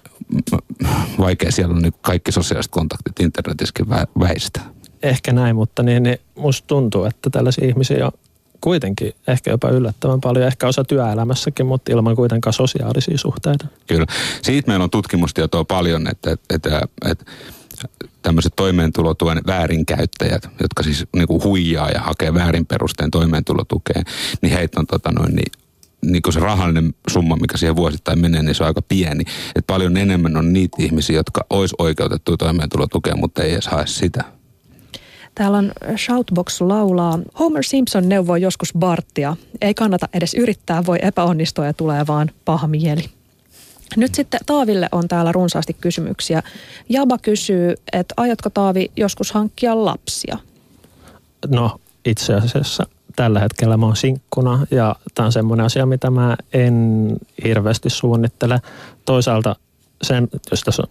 vaikea siellä on niin kaikki sosiaaliset kontaktit internetissäkin väistää. Ehkä näin, mutta niin, niin musta tuntuu, että tällaisia ihmisiä on kuitenkin ehkä jopa yllättävän paljon, ehkä osa työelämässäkin, mutta ilman kuitenkaan sosiaalisia suhteita. Kyllä. Siitä meillä on tutkimustietoa paljon, että, että, että, että tämmöiset toimeentulotuen väärinkäyttäjät, jotka siis niin kuin huijaa ja hakee väärin perusteen toimeentulotukeen, niin heitä on tota noin, niin niin kuin se rahallinen summa, mikä siihen vuosittain menee, niin se on aika pieni. Et paljon enemmän on niitä ihmisiä, jotka olisi oikeutettu toimeentulotukeen, mutta ei edes hae sitä. Täällä on Shoutbox laulaa. Homer Simpson neuvoi joskus Barttia. Ei kannata edes yrittää, voi epäonnistua ja tulee vaan paha mieli. Nyt sitten Taaville on täällä runsaasti kysymyksiä. Jaba kysyy, että aiotko Taavi joskus hankkia lapsia? No itse asiassa tällä hetkellä mä oon sinkkuna ja tämä on semmoinen asia, mitä mä en hirveästi suunnittele. Toisaalta sen, jos tässä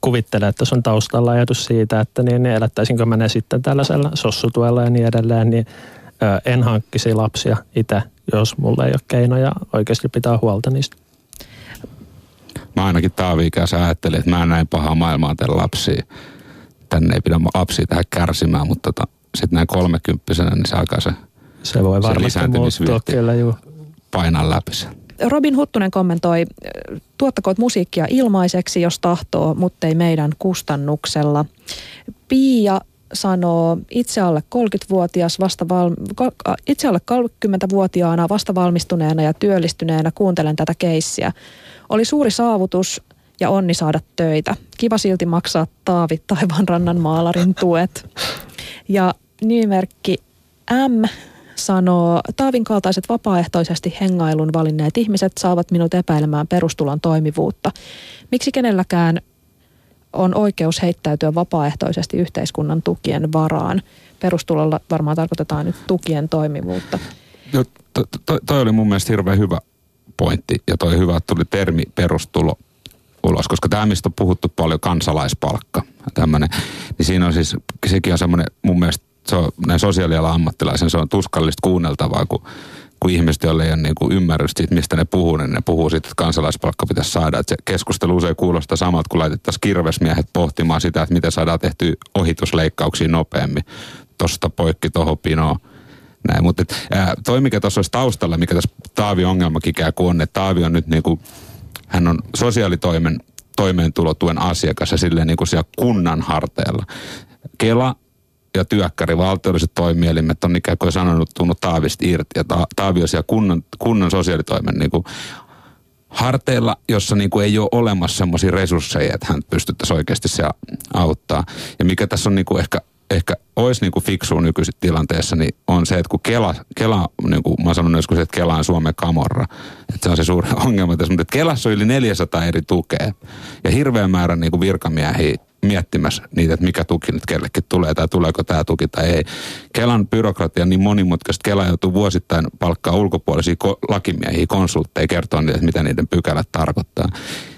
kuvittelee, että tässä on taustalla ajatus siitä, että niin, niin elättäisinkö mä ne sitten tällaisella sossutuella ja niin edelleen, niin ö, en hankkisi lapsia itse, jos mulla ei ole keinoja oikeasti pitää huolta niistä. Mä ainakin Taavi-ikäisen ajattelin, että mä en näin pahaa maailmaa tehdä lapsia. Tänne ei pidä lapsia tähän kärsimään, mutta tota, sitten näin kolmekymppisenä, niin se alkaa se, se, voi se juu. painaa läpi sen. Robin Huttunen kommentoi, tuottakoot musiikkia ilmaiseksi, jos tahtoo, mutta ei meidän kustannuksella. Pia sanoo itse alle 30-vuotias vasta val, itse alle 30-vuotiaana vasta valmistuneena ja työllistyneenä kuuntelen tätä keissiä. Oli suuri saavutus ja onni saada töitä. Kiva silti maksaa Taavi rannan maalarin tuet. Ja nimimerkki M sanoo, Taavin kaltaiset vapaaehtoisesti hengailun valinneet ihmiset saavat minut epäilemään perustulon toimivuutta. Miksi kenelläkään on oikeus heittäytyä vapaaehtoisesti yhteiskunnan tukien varaan? Perustulolla varmaan tarkoitetaan nyt tukien toimivuutta. Jo, to, to, toi oli mun mielestä hirveän hyvä pointti ja toi hyvä, tuli termi perustulo ulos, koska tämä, mistä on puhuttu paljon, kansalaispalkka, tämmöinen, niin siinä on siis, sekin on semmoinen mun mielestä se on näin sosiaalialan ammattilaisen, se on tuskallista kuunneltavaa, kun, kun ihmiset, joille ei ole niin kuin ymmärrystä siitä, mistä ne puhuu, niin ne puhuu siitä, että kansalaispalkka pitäisi saada. Että se keskustelu usein kuulostaa samalta, kun laitettaisiin kirvesmiehet pohtimaan sitä, että miten saadaan tehty ohitusleikkauksia nopeammin. Tuosta poikki tuohon pinoon. Näin, mutta et, ää, toi mikä tuossa olisi taustalla, mikä tässä Taavi ongelmakin ikään kuin on, että Taavi on nyt niin kuin, hän on sosiaalitoimen toimeentulotuen asiakas ja silleen niin kuin siellä kunnan harteella. Kela ja työkkäri, valtiolliset toimielimet on ikään kuin sanonut, tunnut Taavista irti. Ja ta, Taavi on siellä kunnan, kunnan sosiaalitoimen niin kuin harteilla, jossa niin kuin ei ole olemassa semmoisia resursseja, että hän pystyttäisiin oikeasti se auttaa. Ja mikä tässä on niin kuin ehkä, ehkä olisi niin kuin fiksu nykyisessä tilanteessa, niin on se, että kun Kela, Kela niin kuin mä oon sanonut joskus, että Kela on Suomen kamorra, että se on se suuri ongelma tässä, mutta Kelassa on yli 400 eri tukea ja hirveän määrä niin kuin virkamiehiä miettimässä niitä, että mikä tuki nyt kellekin tulee tai tuleeko tämä tuki tai ei. Kelan byrokratia on niin monimutkaista, Kela joutuu vuosittain palkkaa ulkopuolisia ko- lakimiehiä, konsultteja kertoa niitä, että mitä niiden pykälät tarkoittaa.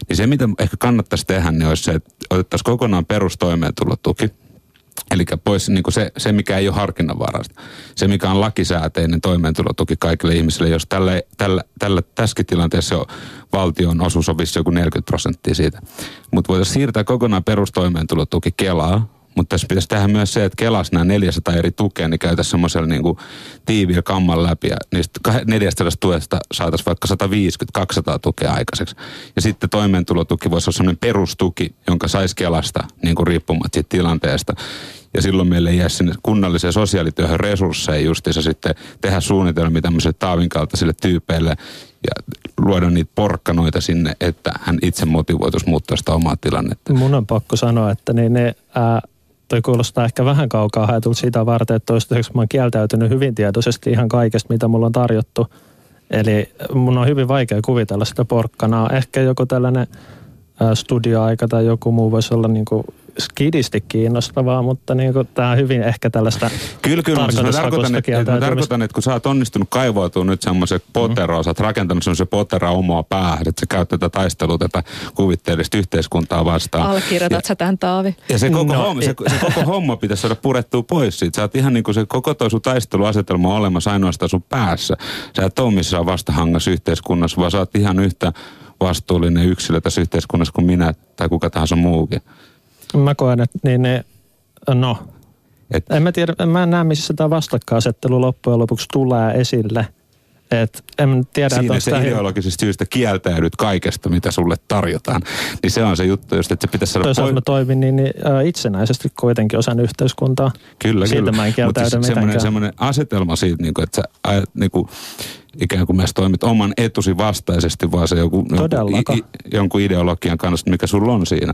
Niin se, mitä ehkä kannattaisi tehdä, niin olisi se, että otettaisiin kokonaan perustoimeentulotuki – Eli pois niin se, se, mikä ei ole harkinnanvaraista. Se, mikä on lakisääteinen toimeentulotuki kaikille ihmisille, jos tällä, tällä, tällä tässäkin tilanteessa jo valtion osuus on vissi joku 40 prosenttia siitä. Mutta voitaisiin siirtää kokonaan perustoimeentulotuki Kelaa, mutta tässä pitäisi tehdä myös se, että kelas nämä 400 eri tukea, niin käytäisiin semmoisella niin tiiviä kamman läpi. Ja niistä 400 tuesta saataisiin vaikka 150-200 tukea aikaiseksi. Ja sitten toimeentulotuki voisi olla semmoinen perustuki, jonka saisi kelasta niin kuin riippumatta siitä tilanteesta. Ja silloin meille ei jää sinne kunnalliseen sosiaalityöhön resursseja justiinsa sitten tehdä suunnitelmia tämmöisille taavin kaltaisille tyypeille ja luoda niitä porkkanoita sinne, että hän itse motivoituisi muuttaa sitä omaa tilannetta. Mun on pakko sanoa, että niin ne ää, toi kuulostaa ehkä vähän kaukaa haetulta siitä varten, että toistaiseksi mä oon kieltäytynyt hyvin tietoisesti ihan kaikesta, mitä mulla on tarjottu. Eli mun on hyvin vaikea kuvitella sitä porkkanaa. Ehkä joku tällainen studioaika tai joku muu voisi olla niin kuin skidisti kiinnostavaa, mutta niin kuin, tämä on hyvin ehkä tällaista Kyllä, kyllä. Siis mä tarkoitan, että, että, mä tarkoitan, että kun sä oot onnistunut kaivautua nyt semmoisen poteroa, mm. sä oot rakentanut semmoisen potera omaa päähän, että sä käyt tätä taistelua, tätä kuvitteellista yhteiskuntaa vastaan. Allekirjoitat sä tämän Taavi. Ja se koko, no, homma, se, se, koko homma pitäisi saada purettua pois siitä. Sä oot ihan niin kuin se koko toi sun taisteluasetelma on olemassa ainoastaan sun päässä. Sä et ole missään vastahangassa yhteiskunnassa, vaan sä oot ihan yhtä vastuullinen yksilö tässä yhteiskunnassa kuin minä tai kuka tahansa muukin. Mä koen, että niin ne, no, Et, en mä tiedä, en mä näe, missä tämä vastakkainasettelu loppujen lopuksi tulee esille. Et en tiedä, Siinä se ideologisesta syystä kieltäydyt kaikesta, mitä sulle tarjotaan. Niin se on se juttu, just, että se pitäisi saada... Toisaalta poi- mä toimin niin, niin äh, itsenäisesti kuitenkin osan yhteiskuntaa. Kyllä, siitä kyllä. mä en kieltäydy siis semmoinen, semmoinen asetelma siitä, niin kuin, että sä niin kuin, ikään kuin myös toimit oman etusi vastaisesti, vaan se joku, joku, i, jonkun ideologian kanssa, mikä sulla on siinä.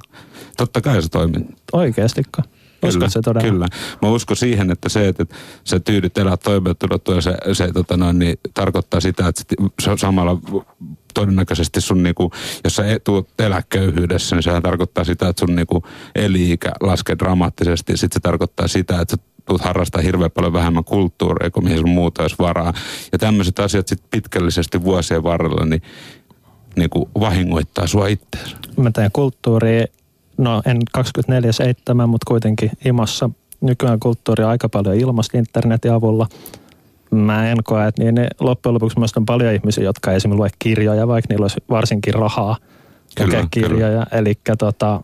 Totta kai se toimit. Oikeastikko. Kyllä, se todella? kyllä. Mä uskon siihen, että se, että sä tyydyt elää toimeentulottua, se, se tota noin, niin, tarkoittaa sitä, että se samalla todennäköisesti sun, niinku, jos sä tuut elää köyhyydessä, niin sehän tarkoittaa sitä, että sun niinku, eli-ikä laskee dramaattisesti. Sitten se tarkoittaa sitä, että sä tulet harrastaa hirveän paljon vähemmän kulttuuria kuin mihin sun muuta olisi varaa. Ja tämmöiset asiat sitten pitkällisesti vuosien varrella, niin niin kuin vahingoittaa sua itseäsi. Mä teen kulttuuria no en 24-7, mutta kuitenkin imassa nykyään kulttuuri aika paljon ilmasta internetin avulla. Mä en koe, että niin loppujen lopuksi on paljon ihmisiä, jotka ei esimerkiksi lue kirjoja, vaikka niillä olisi varsinkin rahaa lukea kirjoja. Eli tota,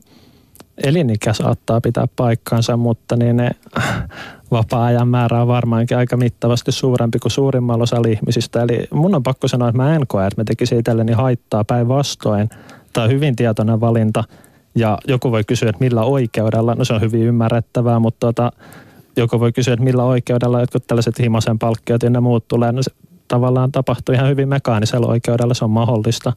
elinikä saattaa pitää paikkansa, mutta niin ne vapaa-ajan määrä on varmaankin aika mittavasti suurempi kuin suurimmalla osalla ihmisistä. Eli mun on pakko sanoa, että mä en koe, että mä tekisin itselleni haittaa päinvastoin. Tämä on hyvin tietoinen valinta – Ja joku voi kysyä, että millä oikeudella, no se on hyvin ymmärrettävää, mutta tota, joku voi kysyä, että millä oikeudella jotkut tällaiset himosen palkkiot ja muut tulee. No se tavallaan tapahtuu ihan hyvin mekaanisella oikeudella, se on mahdollista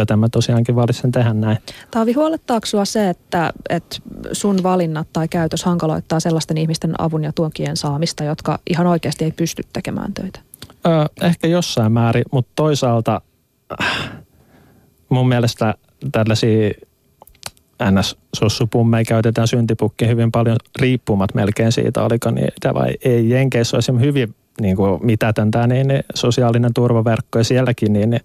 joten mä tosiaankin valitsen tehdä näin. Taavi, huolettaako sua se, että, että sun valinnat tai käytös hankaloittaa sellaisten ihmisten avun ja tuokien saamista, jotka ihan oikeasti ei pysty tekemään töitä? Öö, ehkä jossain määrin, mutta toisaalta mun mielestä tällaisia NS-sossupummeja käytetään syntipukki hyvin paljon riippumat melkein siitä, oliko niitä vai ei. Jenkeissä on esimerkiksi hyvin niin kuin mitätöntä niin, niin sosiaalinen turvaverkko ja sielläkin niin, niin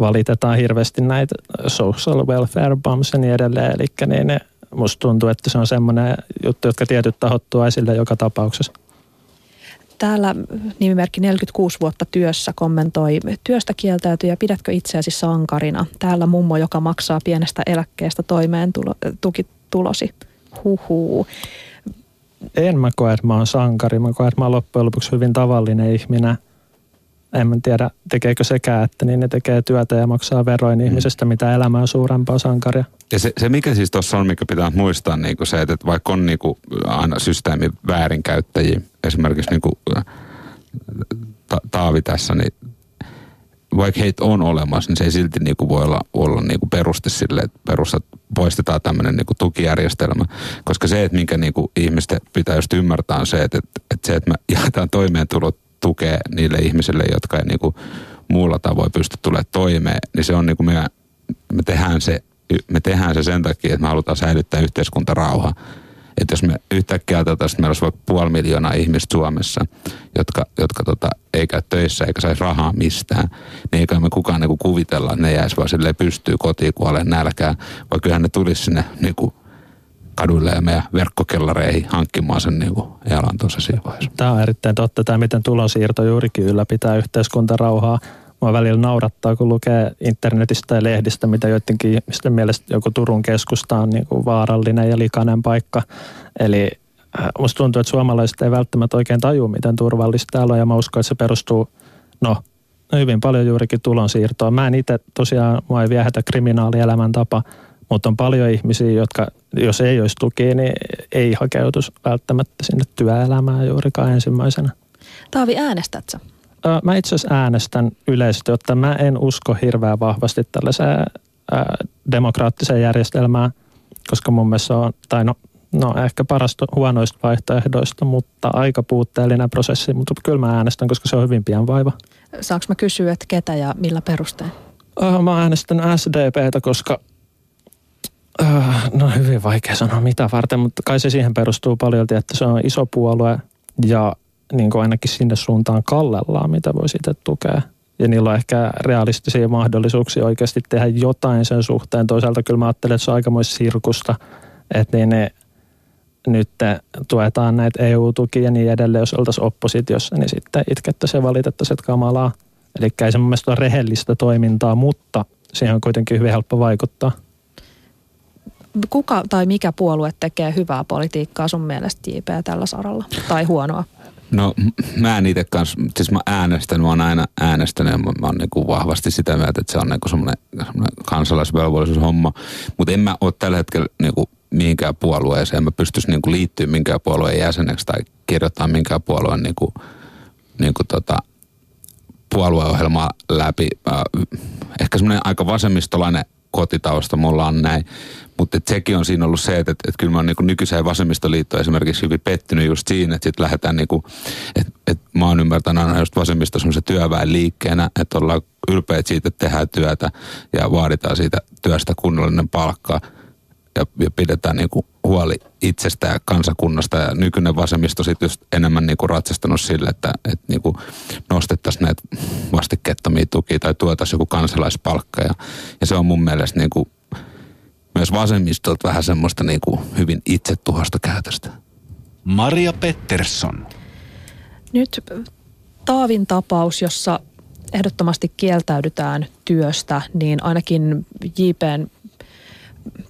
valitetaan hirveästi näitä social welfare bumps ja niin edelleen. Eli niin ne, musta tuntuu, että se on semmoinen juttu, jotka tietyt tahot tuo esille joka tapauksessa. Täällä nimimerkki 46 vuotta työssä kommentoi, työstä kieltäytyy pidätkö itseäsi sankarina? Täällä mummo, joka maksaa pienestä eläkkeestä toimeen tulo, tukitulosi. Huhuu. En mä koe, että mä oon sankari. Mä koen, että mä oon loppujen lopuksi hyvin tavallinen ihminen en tiedä tekeekö sekään, että niin ne tekee työtä ja maksaa veroin mm. ihmisestä, mitä elämää on suurempaa sankaria. Ja se, se mikä siis tuossa on, mikä pitää muistaa, niin kuin se, että vaikka on niin kuin aina systeemin väärinkäyttäjiä, esimerkiksi niin kuin, ta, Taavi tässä, niin vaikka heitä on olemassa, niin se ei silti niin kuin voi olla, olla niin kuin peruste sille, että perustat, poistetaan tämmöinen niin kuin tukijärjestelmä. Koska se, että minkä niin kuin ihmisten pitää just ymmärtää on se, että, että, että se, että me jaetaan toimeentulot tukea niille ihmisille, jotka ei niin kuin muulla tavoin pysty tulemaan toimeen, niin se on niin kuin me, me, tehdään se, me tehdään se sen takia, että me halutaan säilyttää yhteiskuntarauha. Että jos me yhtäkkiä ajatellaan, että meillä olisi vaikka puoli miljoonaa ihmistä Suomessa, jotka, jotka tota, ei käy töissä eikä saisi rahaa mistään, niin eikä me kukaan niin kuin kuvitella, että ne jäisi vaan silleen pystyy kotiin kuoleen nälkään, vaan kyllähän ne tulisi sinne niin kuin kaduille ja meidän verkkokellareihin hankkimaan sen niin kuin elantonsa siinä vaiheessa. Tämä on erittäin totta, tämä miten tulonsiirto juurikin ylläpitää yhteiskuntarauhaa. Mua välillä naurattaa, kun lukee internetistä ja lehdistä, mitä joidenkin ihmisten mielestä joku Turun keskusta on niin kuin vaarallinen ja likainen paikka. Eli äh, musta tuntuu, että suomalaiset ei välttämättä oikein taju, miten turvallista täällä on, ja mä uskon, että se perustuu, no, hyvin paljon juurikin tulonsiirtoon. Mä en itse tosiaan, mua ei viehätä kriminaalielämäntapa, tapa, mutta on paljon ihmisiä, jotka, jos ei olisi tuki, niin ei hakeutus välttämättä sinne työelämään juurikaan ensimmäisenä. Taavi, äänestät sä? Mä itse asiassa äänestän yleisesti, että mä en usko hirveän vahvasti tällaiseen demokraattiseen järjestelmään, koska mun mielestä on, tai no, no ehkä parasta huonoista vaihtoehdoista, mutta aika puutteellinen prosessi, mutta kyllä mä äänestän, koska se on hyvin pian vaiva. Saanko mä kysyä, että ketä ja millä perustein? Mä äänestän SDPtä, koska no hyvin vaikea sanoa mitä varten, mutta kai se siihen perustuu paljon, että se on iso puolue ja niin kuin ainakin sinne suuntaan kallellaan, mitä voi sitten tukea. Ja niillä on ehkä realistisia mahdollisuuksia oikeasti tehdä jotain sen suhteen. Toisaalta kyllä mä ajattelen, että se on aikamoista sirkusta, että niin ne nyt tuetaan näitä EU-tukia ja niin edelleen. Jos oltaisiin oppositiossa, niin sitten itkettäisiin ja valitettaisiin, että kamalaa. Eli ei se mun mielestä ole rehellistä toimintaa, mutta siihen on kuitenkin hyvin helppo vaikuttaa kuka tai mikä puolue tekee hyvää politiikkaa sun mielestä JP tällä saralla tai huonoa? No mä en itse kanssa, siis mä äänestän, mä oon aina äänestänyt ja mä, mä oon niinku vahvasti sitä mieltä, että se on niinku semmoinen, semmoinen kansalaisvelvollisuushomma. Mutta en mä ole tällä hetkellä niinku mihinkään puolueeseen, mä pystyisi niinku liittyä minkään puolueen jäseneksi tai kirjoittaa minkään puolueen niinku, niinku tota, puolueohjelmaa läpi. Äh, ehkä semmoinen aika vasemmistolainen kotitausta mulla on näin. Mutta sekin on siinä ollut se, että, että, että kyllä mä oon niin nykyiseen vasemmistoliittoon esimerkiksi hyvin pettynyt just siinä, että sitten lähdetään niin kuin, että, että mä oon ymmärtänyt aina just vasemmista semmoisen työväen liikkeenä, että ollaan ylpeät siitä, että tehdään työtä ja vaaditaan siitä työstä kunnollinen palkka ja, ja pidetään niin kuin huoli itsestä ja kansakunnasta. Ja nykyinen vasemmisto sitten just enemmän niin kuin ratsastanut sille, että, että niin kuin nostettaisiin näitä vastikkeettomia tukia tai tuotaisiin joku kansalaispalkka. Ja, ja se on mun mielestä niin kuin myös vasemmistolta vähän semmoista niin kuin hyvin itsetuhosta käytöstä. Maria Pettersson. Nyt Taavin tapaus, jossa ehdottomasti kieltäydytään työstä, niin ainakin JPn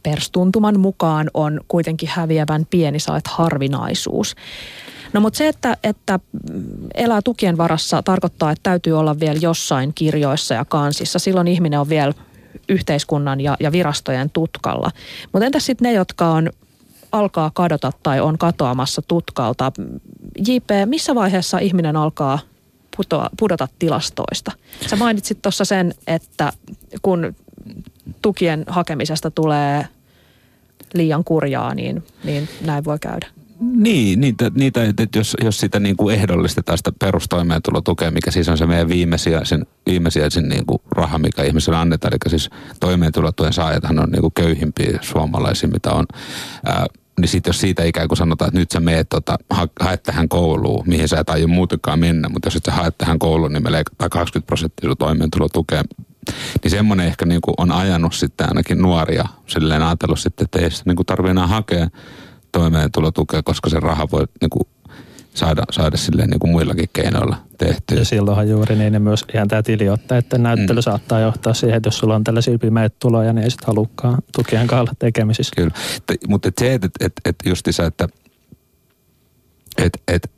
perstuntuman mukaan on kuitenkin häviävän pieni saat harvinaisuus. No mutta se, että, että elää tukien varassa tarkoittaa, että täytyy olla vielä jossain kirjoissa ja kansissa. Silloin ihminen on vielä yhteiskunnan ja, ja virastojen tutkalla. Mutta entäs sitten ne, jotka on alkaa kadota tai on katoamassa tutkalta? JP, missä vaiheessa ihminen alkaa putoa, pudota tilastoista? Sä mainitsit tuossa sen, että kun tukien hakemisesta tulee liian kurjaa, niin, niin näin voi käydä. Niin, niitä, niitä että jos, jos sitä niin kuin ehdollistetaan sitä perustoimeentulotukea, mikä siis on se meidän viimesijaisen, viimesijaisen niin kuin raha, mikä ihmiselle annetaan. Eli siis toimeentulotuen saajathan on niin kuin köyhimpiä suomalaisia, mitä on. Ää, niin sitten jos siitä ikään kuin sanotaan, että nyt sä meet, tota, ha, haet tähän kouluun, mihin sä et aio muutenkaan mennä, mutta jos et sä haet tähän kouluun, niin me leikataan 20 prosenttia toimeentulotukea. Niin semmoinen ehkä niin kuin on ajanut sitten ainakin nuoria silleen ajatellut sitten, että ei sitä niin kuin tarvitse enää hakea toimeentulotukea, koska se raha voi niin kuin saada, saada silleen niin kuin muillakin keinoilla tehtyä. Ja silloinhan juuri niin ne myös ihan tämä tili ottaa, että näyttely mm. saattaa johtaa siihen, että jos sulla on tällaisia pimeitä tuloja, niin ei sitten halukkaan tukien kanssa tekemisissä. Kyllä, mutta et se, että et, et justiinsa, että et, et,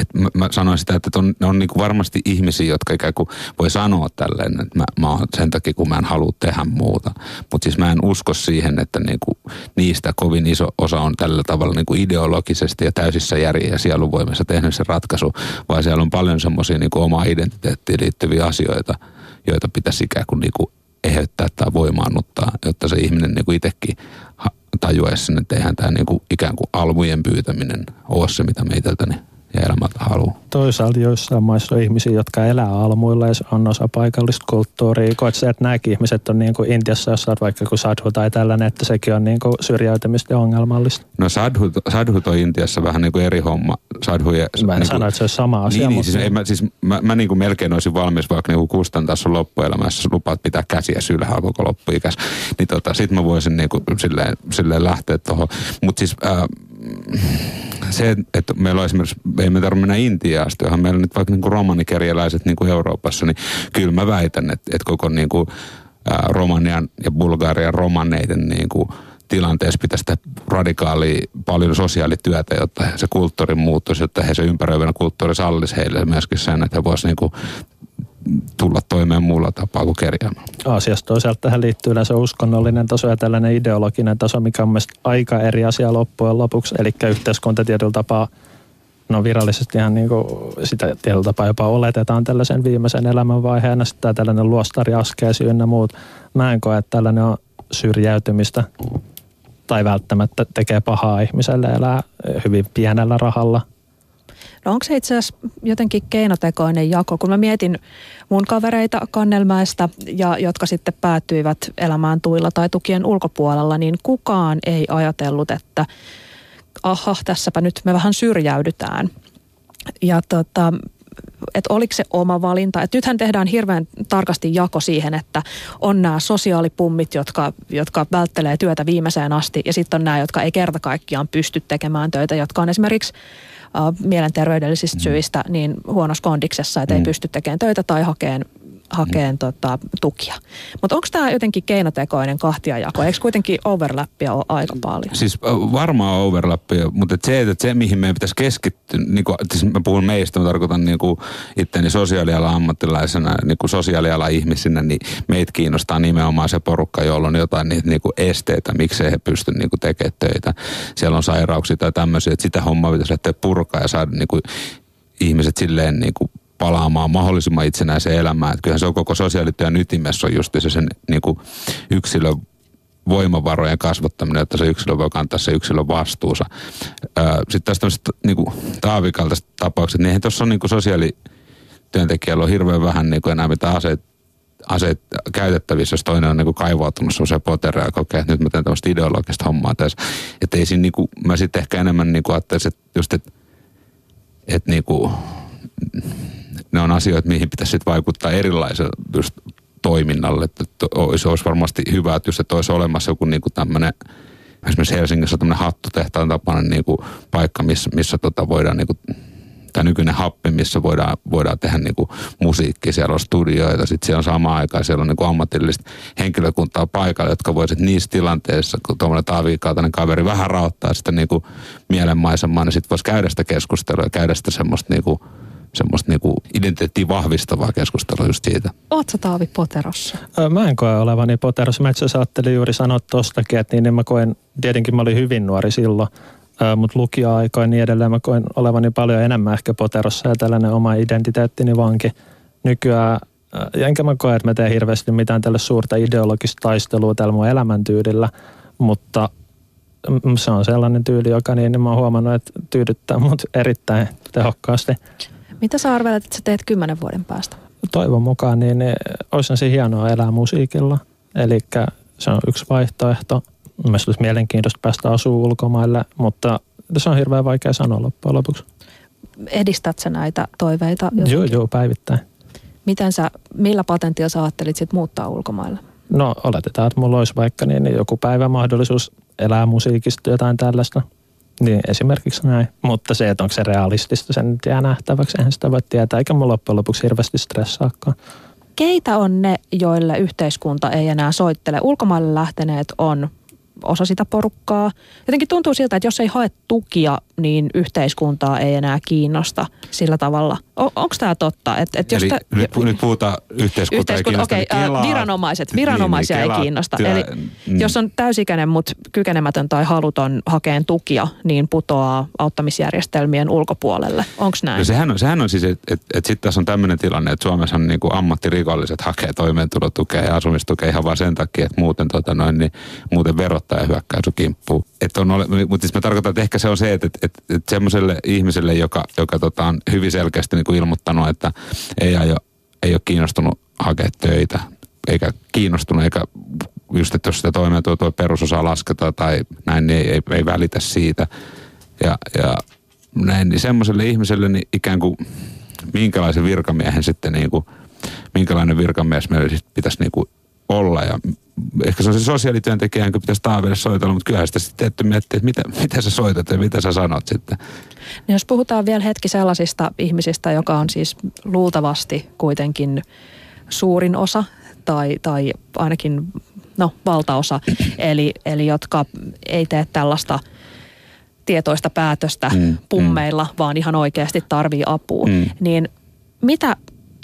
että mä, mä sanoin sitä, että on, ne on niin kuin varmasti ihmisiä, jotka ikään kuin voi sanoa tälleen, että mä, mä oon sen takia, kun mä en halua tehdä muuta. Mutta siis mä en usko siihen, että niin kuin niistä kovin iso osa on tällä tavalla niin kuin ideologisesti ja täysissä järjen ja sielunvoimassa tehnyt se ratkaisu, vaan siellä on paljon semmoisia niin omaa identiteettiin liittyviä asioita, joita pitäisi ikään kuin, niin kuin eheyttää tai voimaannuttaa, jotta se ihminen niin itsekin tajuaisi sen, että eihän tämä niin kuin ikään kuin almujen pyytäminen ole se, mitä meitä niin ja elämältä haluaa. Toisaalta joissain maissa on ihmisiä, jotka elää almuilla ja se on osa paikallista kulttuuria. Koet se, että nämäkin ihmiset on niin kuin Intiassa, jos olet vaikka kuin sadhu tai tällainen, että sekin on niin kuin syrjäytymistä ja ongelmallista. No sadhut, sadhut on Intiassa vähän niin kuin eri homma. Sadhuja, mä en niin sano, että se olisi sama asia. Niin, niin siis, mä, siis mä, mä niin kuin melkein olisin valmis vaikka niin kuin kustantaa sun loppuelämässä, jos lupaat pitää käsiä sylhäällä koko loppuikäs. Niin tota, sit mä voisin niin kuin silleen, silleen lähteä tuohon. Mutta siis... Äh, se, että meillä on esimerkiksi, ei me tarvitse mennä Intiaan asti, johon meillä on nyt vaikka niin kuin romanikerjäläiset niin kuin Euroopassa, niin kyllä mä väitän, että, että koko niin kuin, ää, Romanian ja Bulgarian romaneiden niin kuin, tilanteessa pitäisi tehdä radikaali paljon sosiaalityötä, jotta se kulttuuri muuttuisi, jotta he se ympäröivänä kulttuuri sallisi heille myöskin sen, että he voisivat niin tulla toimeen muulla tapaa kuin kerjäämään. Asiasta toisaalta tähän liittyy yleensä uskonnollinen taso ja tällainen ideologinen taso, mikä on mielestäni aika eri asia loppujen lopuksi. Eli yhteiskunta tietyllä tapaa, no virallisesti ihan niin kuin sitä tietyllä tapaa jopa oletetaan tällaisen viimeisen elämänvaiheen, sitten tällainen luostari, askeesi ynnä muut. Mä en koe, että tällainen on syrjäytymistä tai välttämättä tekee pahaa ihmiselle elää hyvin pienellä rahalla – No onko se itse asiassa jotenkin keinotekoinen jako, kun mä mietin mun kavereita Kannelmäestä, ja, jotka sitten päätyivät elämään tuilla tai tukien ulkopuolella, niin kukaan ei ajatellut, että aha, tässäpä nyt me vähän syrjäydytään. Ja tota, että oliko se oma valinta. Et nythän tehdään hirveän tarkasti jako siihen, että on nämä sosiaalipummit, jotka, jotka välttelee työtä viimeiseen asti, ja sitten on nämä, jotka ei kerta kaikkiaan pysty tekemään töitä, jotka on esimerkiksi mielenterveydellisistä mm. syistä niin huonossa kondiksessa, että mm. ei pysty tekemään töitä tai hakemaan hakeen mm. tota, tukia. Mutta onko tämä jotenkin keinotekoinen kahtiajako? Eikö kuitenkin overlappia ole aika paljon? Siis varmaan overlappia, mutta et se, että se mihin meidän pitäisi keskittyä, niin kuin, siis mä puhun meistä, mä tarkoitan niin kuin itteni sosiaalialan ammattilaisena, niin kuin sosiaalialan ihmisinä, niin meitä kiinnostaa nimenomaan se porukka, jolla on jotain niitä niin kuin esteitä, miksei he pysty niin kuin tekemään töitä. Siellä on sairauksia tai tämmöisiä, että sitä hommaa pitäisi lähteä purkaa ja saada niin kuin ihmiset silleen niin kuin palaamaan mahdollisimman itsenäiseen elämään. Että kyllähän se on koko sosiaalityön ytimessä on just se sen niin kuin yksilön voimavarojen kasvattaminen, että se yksilö voi kantaa se yksilön vastuunsa. Sitten tästä niin kuin taavikaltaista tapaukset, niin eihän tuossa niin kuin sosiaalityöntekijällä on hirveän vähän niin kuin enää mitä aseet, aseet käytettävissä, jos toinen on niin kaivautunut semmoiseen potereen ja kokee, että nyt mä teen tämmöistä ideologista hommaa tässä. Että ei siinä niin kuin, mä sitten ehkä enemmän niin kuin ajattelisin, että just, että, että niin kuin, ne on asioita, mihin pitäisi sitten vaikuttaa erilaisella just toiminnalle. Että olisi, olisi varmasti hyvä, että jos se olisi olemassa joku niin tämmöinen, esimerkiksi Helsingissä tämmöinen hattutehtaan tapainen niin kuin paikka, missä, missä tota voidaan niin kuin, tämä nykyinen happi, missä voidaan, voidaan tehdä niin kuin musiikki, siellä on studioita, sitten siellä on samaan aikaan, siellä on niin kuin ammatillista henkilökuntaa paikalla, jotka voisivat niissä tilanteissa, kun tuommoinen taaviikautainen kaveri vähän raottaa sitä niin kuin mielenmaisemaa, niin sitten voisi käydä sitä keskustelua ja käydä sitä semmoista niin kuin semmoista niinku identiteettiä vahvistavaa keskustelua just siitä. Ootko Taavi poterossa? Mä en koe olevani poterossa. Mä itse asiassa ajattelin juuri sanoa tostakin, että niin, niin mä koen, tietenkin mä olin hyvin nuori silloin, mutta lukio-aikoin niin edelleen mä koen olevani paljon enemmän ehkä poterossa ja tällainen oma identiteettini vanki. Nykyään enkä mä koe, että mä teen hirveästi mitään tälle suurta ideologista taistelua tällä mun elämäntyylillä, mutta se on sellainen tyyli, joka niin, niin mä oon huomannut, että tyydyttää mut erittäin tehokkaasti. Mitä sä arvelet, että sä teet kymmenen vuoden päästä? Toivon mukaan niin, niin olisi se hienoa elää musiikilla. Eli se on yksi vaihtoehto. Mielestäni olisi mielenkiintoista päästä asua ulkomaille, mutta se on hirveän vaikea sanoa loppujen lopuksi. Edistät sä näitä toiveita? Jotenkin? Joo, joo, päivittäin. Miten sä, millä patentilla sä ajattelit sit muuttaa ulkomaille? No oletetaan, että mulla olisi vaikka niin, niin joku päivä mahdollisuus elää musiikista jotain tällaista. Niin esimerkiksi näin. Mutta se, että onko se realistista, sen nyt jää nähtäväksi. Eihän sitä voi tietää, eikä mulla loppujen lopuksi hirveästi stressaakaan. Keitä on ne, joille yhteiskunta ei enää soittele? Ulkomaille lähteneet on osa sitä porukkaa. Jotenkin tuntuu siltä, että jos ei hae tukia, niin yhteiskuntaa ei enää kiinnosta sillä tavalla. O, Onko tämä totta? Et, et jos Eli te, nyt, nyt puhutaan yhteiskunta, yhteiskunta ei kiinnosta, okay, niin viranomaiset, viranomaisia niin, niin, ei kiinnosta. Työ, Eli mm. jos on täysikäinen, mutta kykenemätön tai haluton hakeen tukia, niin putoaa auttamisjärjestelmien ulkopuolelle. Onko näin? No sehän on, sehän on siis, että et, et sitten tässä on tämmöinen tilanne, että Suomessa on niinku ammattirikolliset hakee toimeentulotukea ja asumistukea ihan vaan sen takia, että muuten, tota noin, niin, muuten verottaja hyökkää sun kimppuun. mutta siis mä tarkoitan, että ehkä se on se, että, että, että, että semmoiselle ihmiselle, joka, joka tota, on hyvin selkeästi niin kuin ilmoittanut, että ei, aio, ei ole kiinnostunut hakea töitä, eikä kiinnostunut, eikä just, että jos sitä toimeentulo tuo perusosa lasketaan tai näin, niin ei, ei, ei välitä siitä. Ja, ja näin, niin semmoiselle ihmiselle niin ikään kuin minkälaisen virkamiehen sitten niin kuin, minkälainen virkamies meillä pitäisi niin kuin olla ja ehkä se on se sosiaalityöntekijä, jonka pitäisi Taaville soitella, mutta kyllähän sitä sitten tehty miettiä, että mitä, mitä sä soitat ja mitä sä sanot sitten. Niin jos puhutaan vielä hetki sellaisista ihmisistä, joka on siis luultavasti kuitenkin suurin osa tai, tai ainakin no, valtaosa, eli, eli jotka ei tee tällaista tietoista päätöstä mm, pummeilla, mm. vaan ihan oikeasti tarvii apua, mm. niin mitä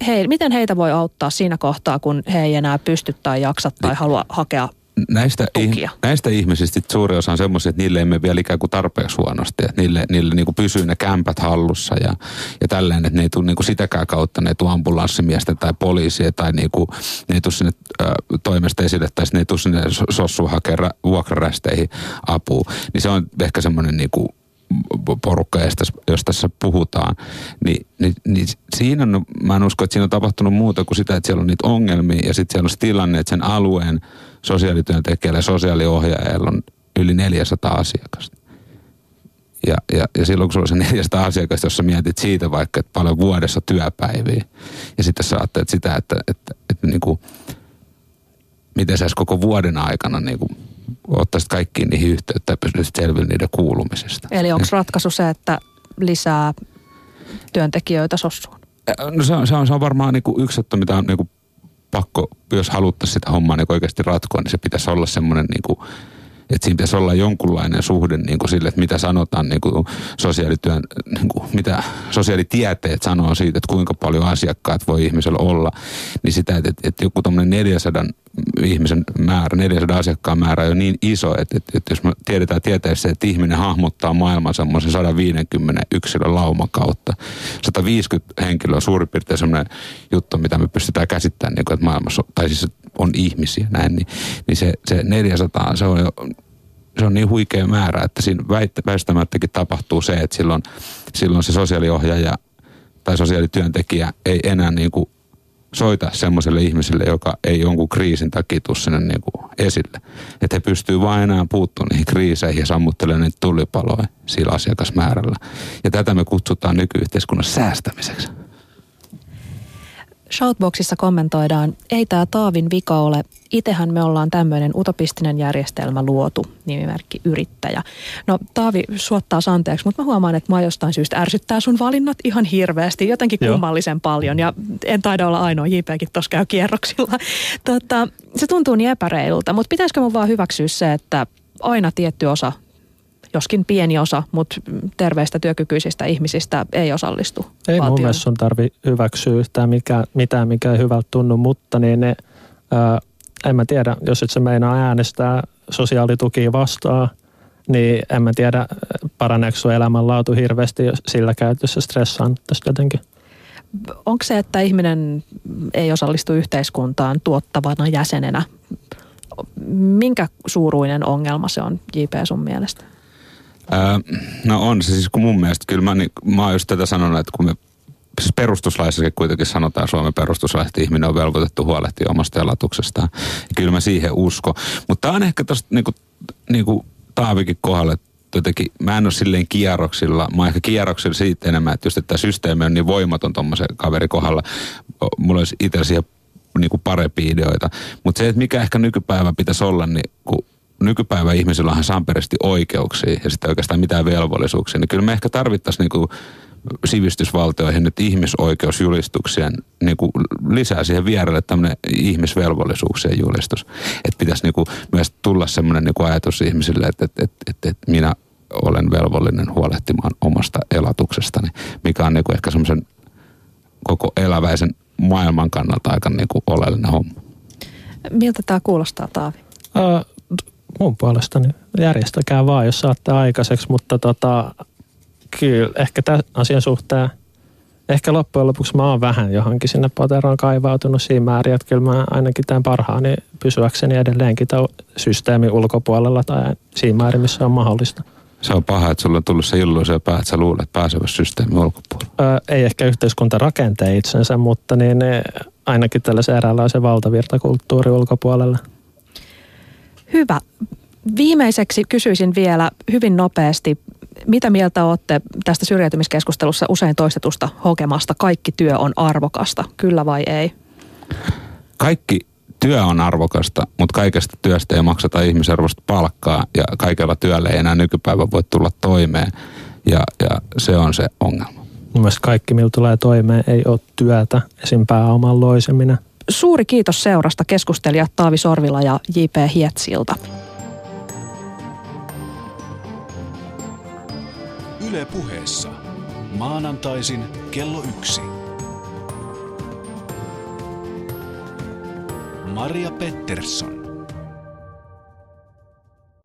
he, miten heitä voi auttaa siinä kohtaa, kun he ei enää pysty tai jaksa tai niin. halua hakea näistä, tukia. näistä ihmisistä suuri osa on semmoisia, että niille emme vielä ikään kuin tarpeeksi huonosti. Että niille, niille niin kuin pysyy ne kämpät hallussa ja, ja tälleen, että ne ei tule niin kuin sitäkään kautta, ne ei tule ambulanssimiestä tai poliisia tai niin kuin, ne ei tule sinne ö, toimesta esille tai ne ei tule sinne sossu hakea vuokrarästeihin apua. Niin se on ehkä semmoinen niin kuin porukka, jos tässä puhutaan, niin, niin, niin siinä on, mä en usko, että siinä on tapahtunut muuta kuin sitä, että siellä on niitä ongelmia ja sitten siellä on tilanne, että sen alueen sosiaalityöntekijällä ja sosiaaliohjaajalla on yli 400 asiakasta. Ja, ja, ja silloin kun sulla on se 400 asiakasta, jos sä mietit siitä vaikka, että paljon vuodessa työpäiviä, ja sitten sä ajattelet sitä, että, että, että, että niin kuin, miten sä koko vuoden aikana niin kuin ottaisit kaikkiin niihin yhteyttä ja pystyisit selville niiden kuulumisesta. Eli onko ratkaisu se, että lisää työntekijöitä sossuun? No se on, se on, se on varmaan niin kuin yksi juttu, mitä on niin kuin pakko, jos haluttaisiin sitä hommaa niin oikeasti ratkoa, niin se pitäisi olla semmoinen niin kuin että siinä pitäisi olla jonkunlainen suhde niin kuin sille, että mitä sanotaan niin kuin sosiaalityön, niin kuin, mitä sosiaalitieteet sanoo siitä, että kuinka paljon asiakkaat voi ihmisellä olla, niin sitä, että, että, joku tämmöinen 400 ihmisen määrä, 400 asiakkaan määrä on niin iso, että, että, että jos me tiedetään tieteessä, että ihminen hahmottaa maailman semmoisen 150 yksilön lauman kautta. 150 henkilöä on suurin piirtein semmoinen juttu, mitä me pystytään käsittämään, niin kuin, että maailmassa, tai siis on ihmisiä näin, niin, niin se, se 400, se on jo se on niin huikea määrä, että siinä väistämättäkin tapahtuu se, että silloin, silloin se sosiaaliohjaaja tai sosiaalityöntekijä ei enää niin kuin soita semmoiselle ihmiselle, joka ei jonkun kriisin takia tule sinne niin kuin esille. Että he pystyy vain enää puuttumaan niihin kriiseihin ja sammuttelemaan niitä tulipaloja sillä asiakasmäärällä. Ja tätä me kutsutaan nykyyhteiskunnassa säästämiseksi. Shoutboxissa kommentoidaan, ei tämä Taavin vika ole. Itehän me ollaan tämmöinen utopistinen järjestelmä luotu, nimimerkki yrittäjä. No Taavi suottaa anteeksi, mutta mä huomaan, että mä jostain syystä ärsyttää sun valinnat ihan hirveästi, jotenkin Joo. kummallisen paljon. Ja en taida olla ainoa, JPkin tuossa käy kierroksilla. Tota, se tuntuu niin epäreilulta, mutta pitäisikö mun vaan hyväksyä se, että aina tietty osa joskin pieni osa, mutta terveistä työkykyisistä ihmisistä ei osallistu Ei valtion. mun mielestä sun tarvi hyväksyä yhtään mikä, mitään, mikä ei hyvältä tunnu, mutta niin ne, ää, en mä tiedä, jos et se meinaa äänestää sosiaalitukia vastaan, niin en mä tiedä, paraneeko sun elämänlaatu hirveästi jos sillä käytössä stressaan tästä jotenkin. Onko se, että ihminen ei osallistu yhteiskuntaan tuottavana jäsenenä, minkä suuruinen ongelma se on JP sun mielestä? Öö, no on se siis kun mun mielestä, kyllä mä, niin, mä oon just tätä sanonut, että kun me siis perustuslaissakin kuitenkin sanotaan Suomen perustuslaissa, että ihminen on velvoitettu huolehtia omasta elatuksestaan. Ja kyllä mä siihen usko. Mutta tämä on ehkä tosta niinku, niinku Taavikin kohdalle jotenkin, mä en ole silleen kierroksilla, mä oon ehkä kierroksilla siitä enemmän, että just että tämä systeemi on niin voimaton tuommoisen kaverin kohdalla. Mulla olisi itse siihen niinku parempia ideoita. Mutta se, että mikä ehkä nykypäivä pitäisi olla, niin kun nykypäivä ihmisillä onhan samperisti oikeuksia ja sitten oikeastaan mitään velvollisuuksia, niin kyllä me ehkä tarvittaisiin niinku sivistysvaltioihin nyt ihmisoikeusjulistuksien niin kuin lisää siihen vierelle tämmöinen ihmisvelvollisuuksien julistus. Että pitäisi niin kuin myös tulla semmoinen niin kuin ajatus ihmisille, että, että, että, että, että minä olen velvollinen huolehtimaan omasta elatuksestani, mikä on niin kuin ehkä semmoisen koko eläväisen maailman kannalta aika niin kuin oleellinen homma. Miltä tämä kuulostaa, Taavi? Ää, mun puolestani järjestäkää vaan, jos saatte aikaiseksi, mutta tota, kyllä ehkä tämän asian suhteen, ehkä loppujen lopuksi mä oon vähän johonkin sinne poteroon kaivautunut siinä määrin, että kyllä mä ainakin tämän parhaani pysyäkseni edelleenkin tämän systeemin ulkopuolella tai siinä määrin, missä on mahdollista. Se on paha, että sulla on tullut se illuusio päähän, että sä luulet pääsevässä systeemin ulkopuolella. Ö, ei ehkä yhteiskunta rakentee itsensä, mutta niin ne, ainakin tällaisen eräänlaisen valtavirtakulttuuri ulkopuolella. Hyvä. Viimeiseksi kysyisin vielä hyvin nopeasti, mitä mieltä olette tästä syrjäytymiskeskustelussa usein toistetusta hokemasta kaikki työ on arvokasta, kyllä vai ei? Kaikki työ on arvokasta, mutta kaikesta työstä ei makseta ihmisarvoista palkkaa ja kaikella työllä ei enää nykypäivän voi tulla toimeen ja, ja se on se ongelma. Mun mielestä kaikki, millä tulee toimeen, ei ole työtä, esim. pääoman loiseminen. Suuri kiitos seurasta keskustelijat Taavi Sorvila ja J.P. Hietsilta. Yle puheessa. Maanantaisin kello yksi. Maria Pettersson.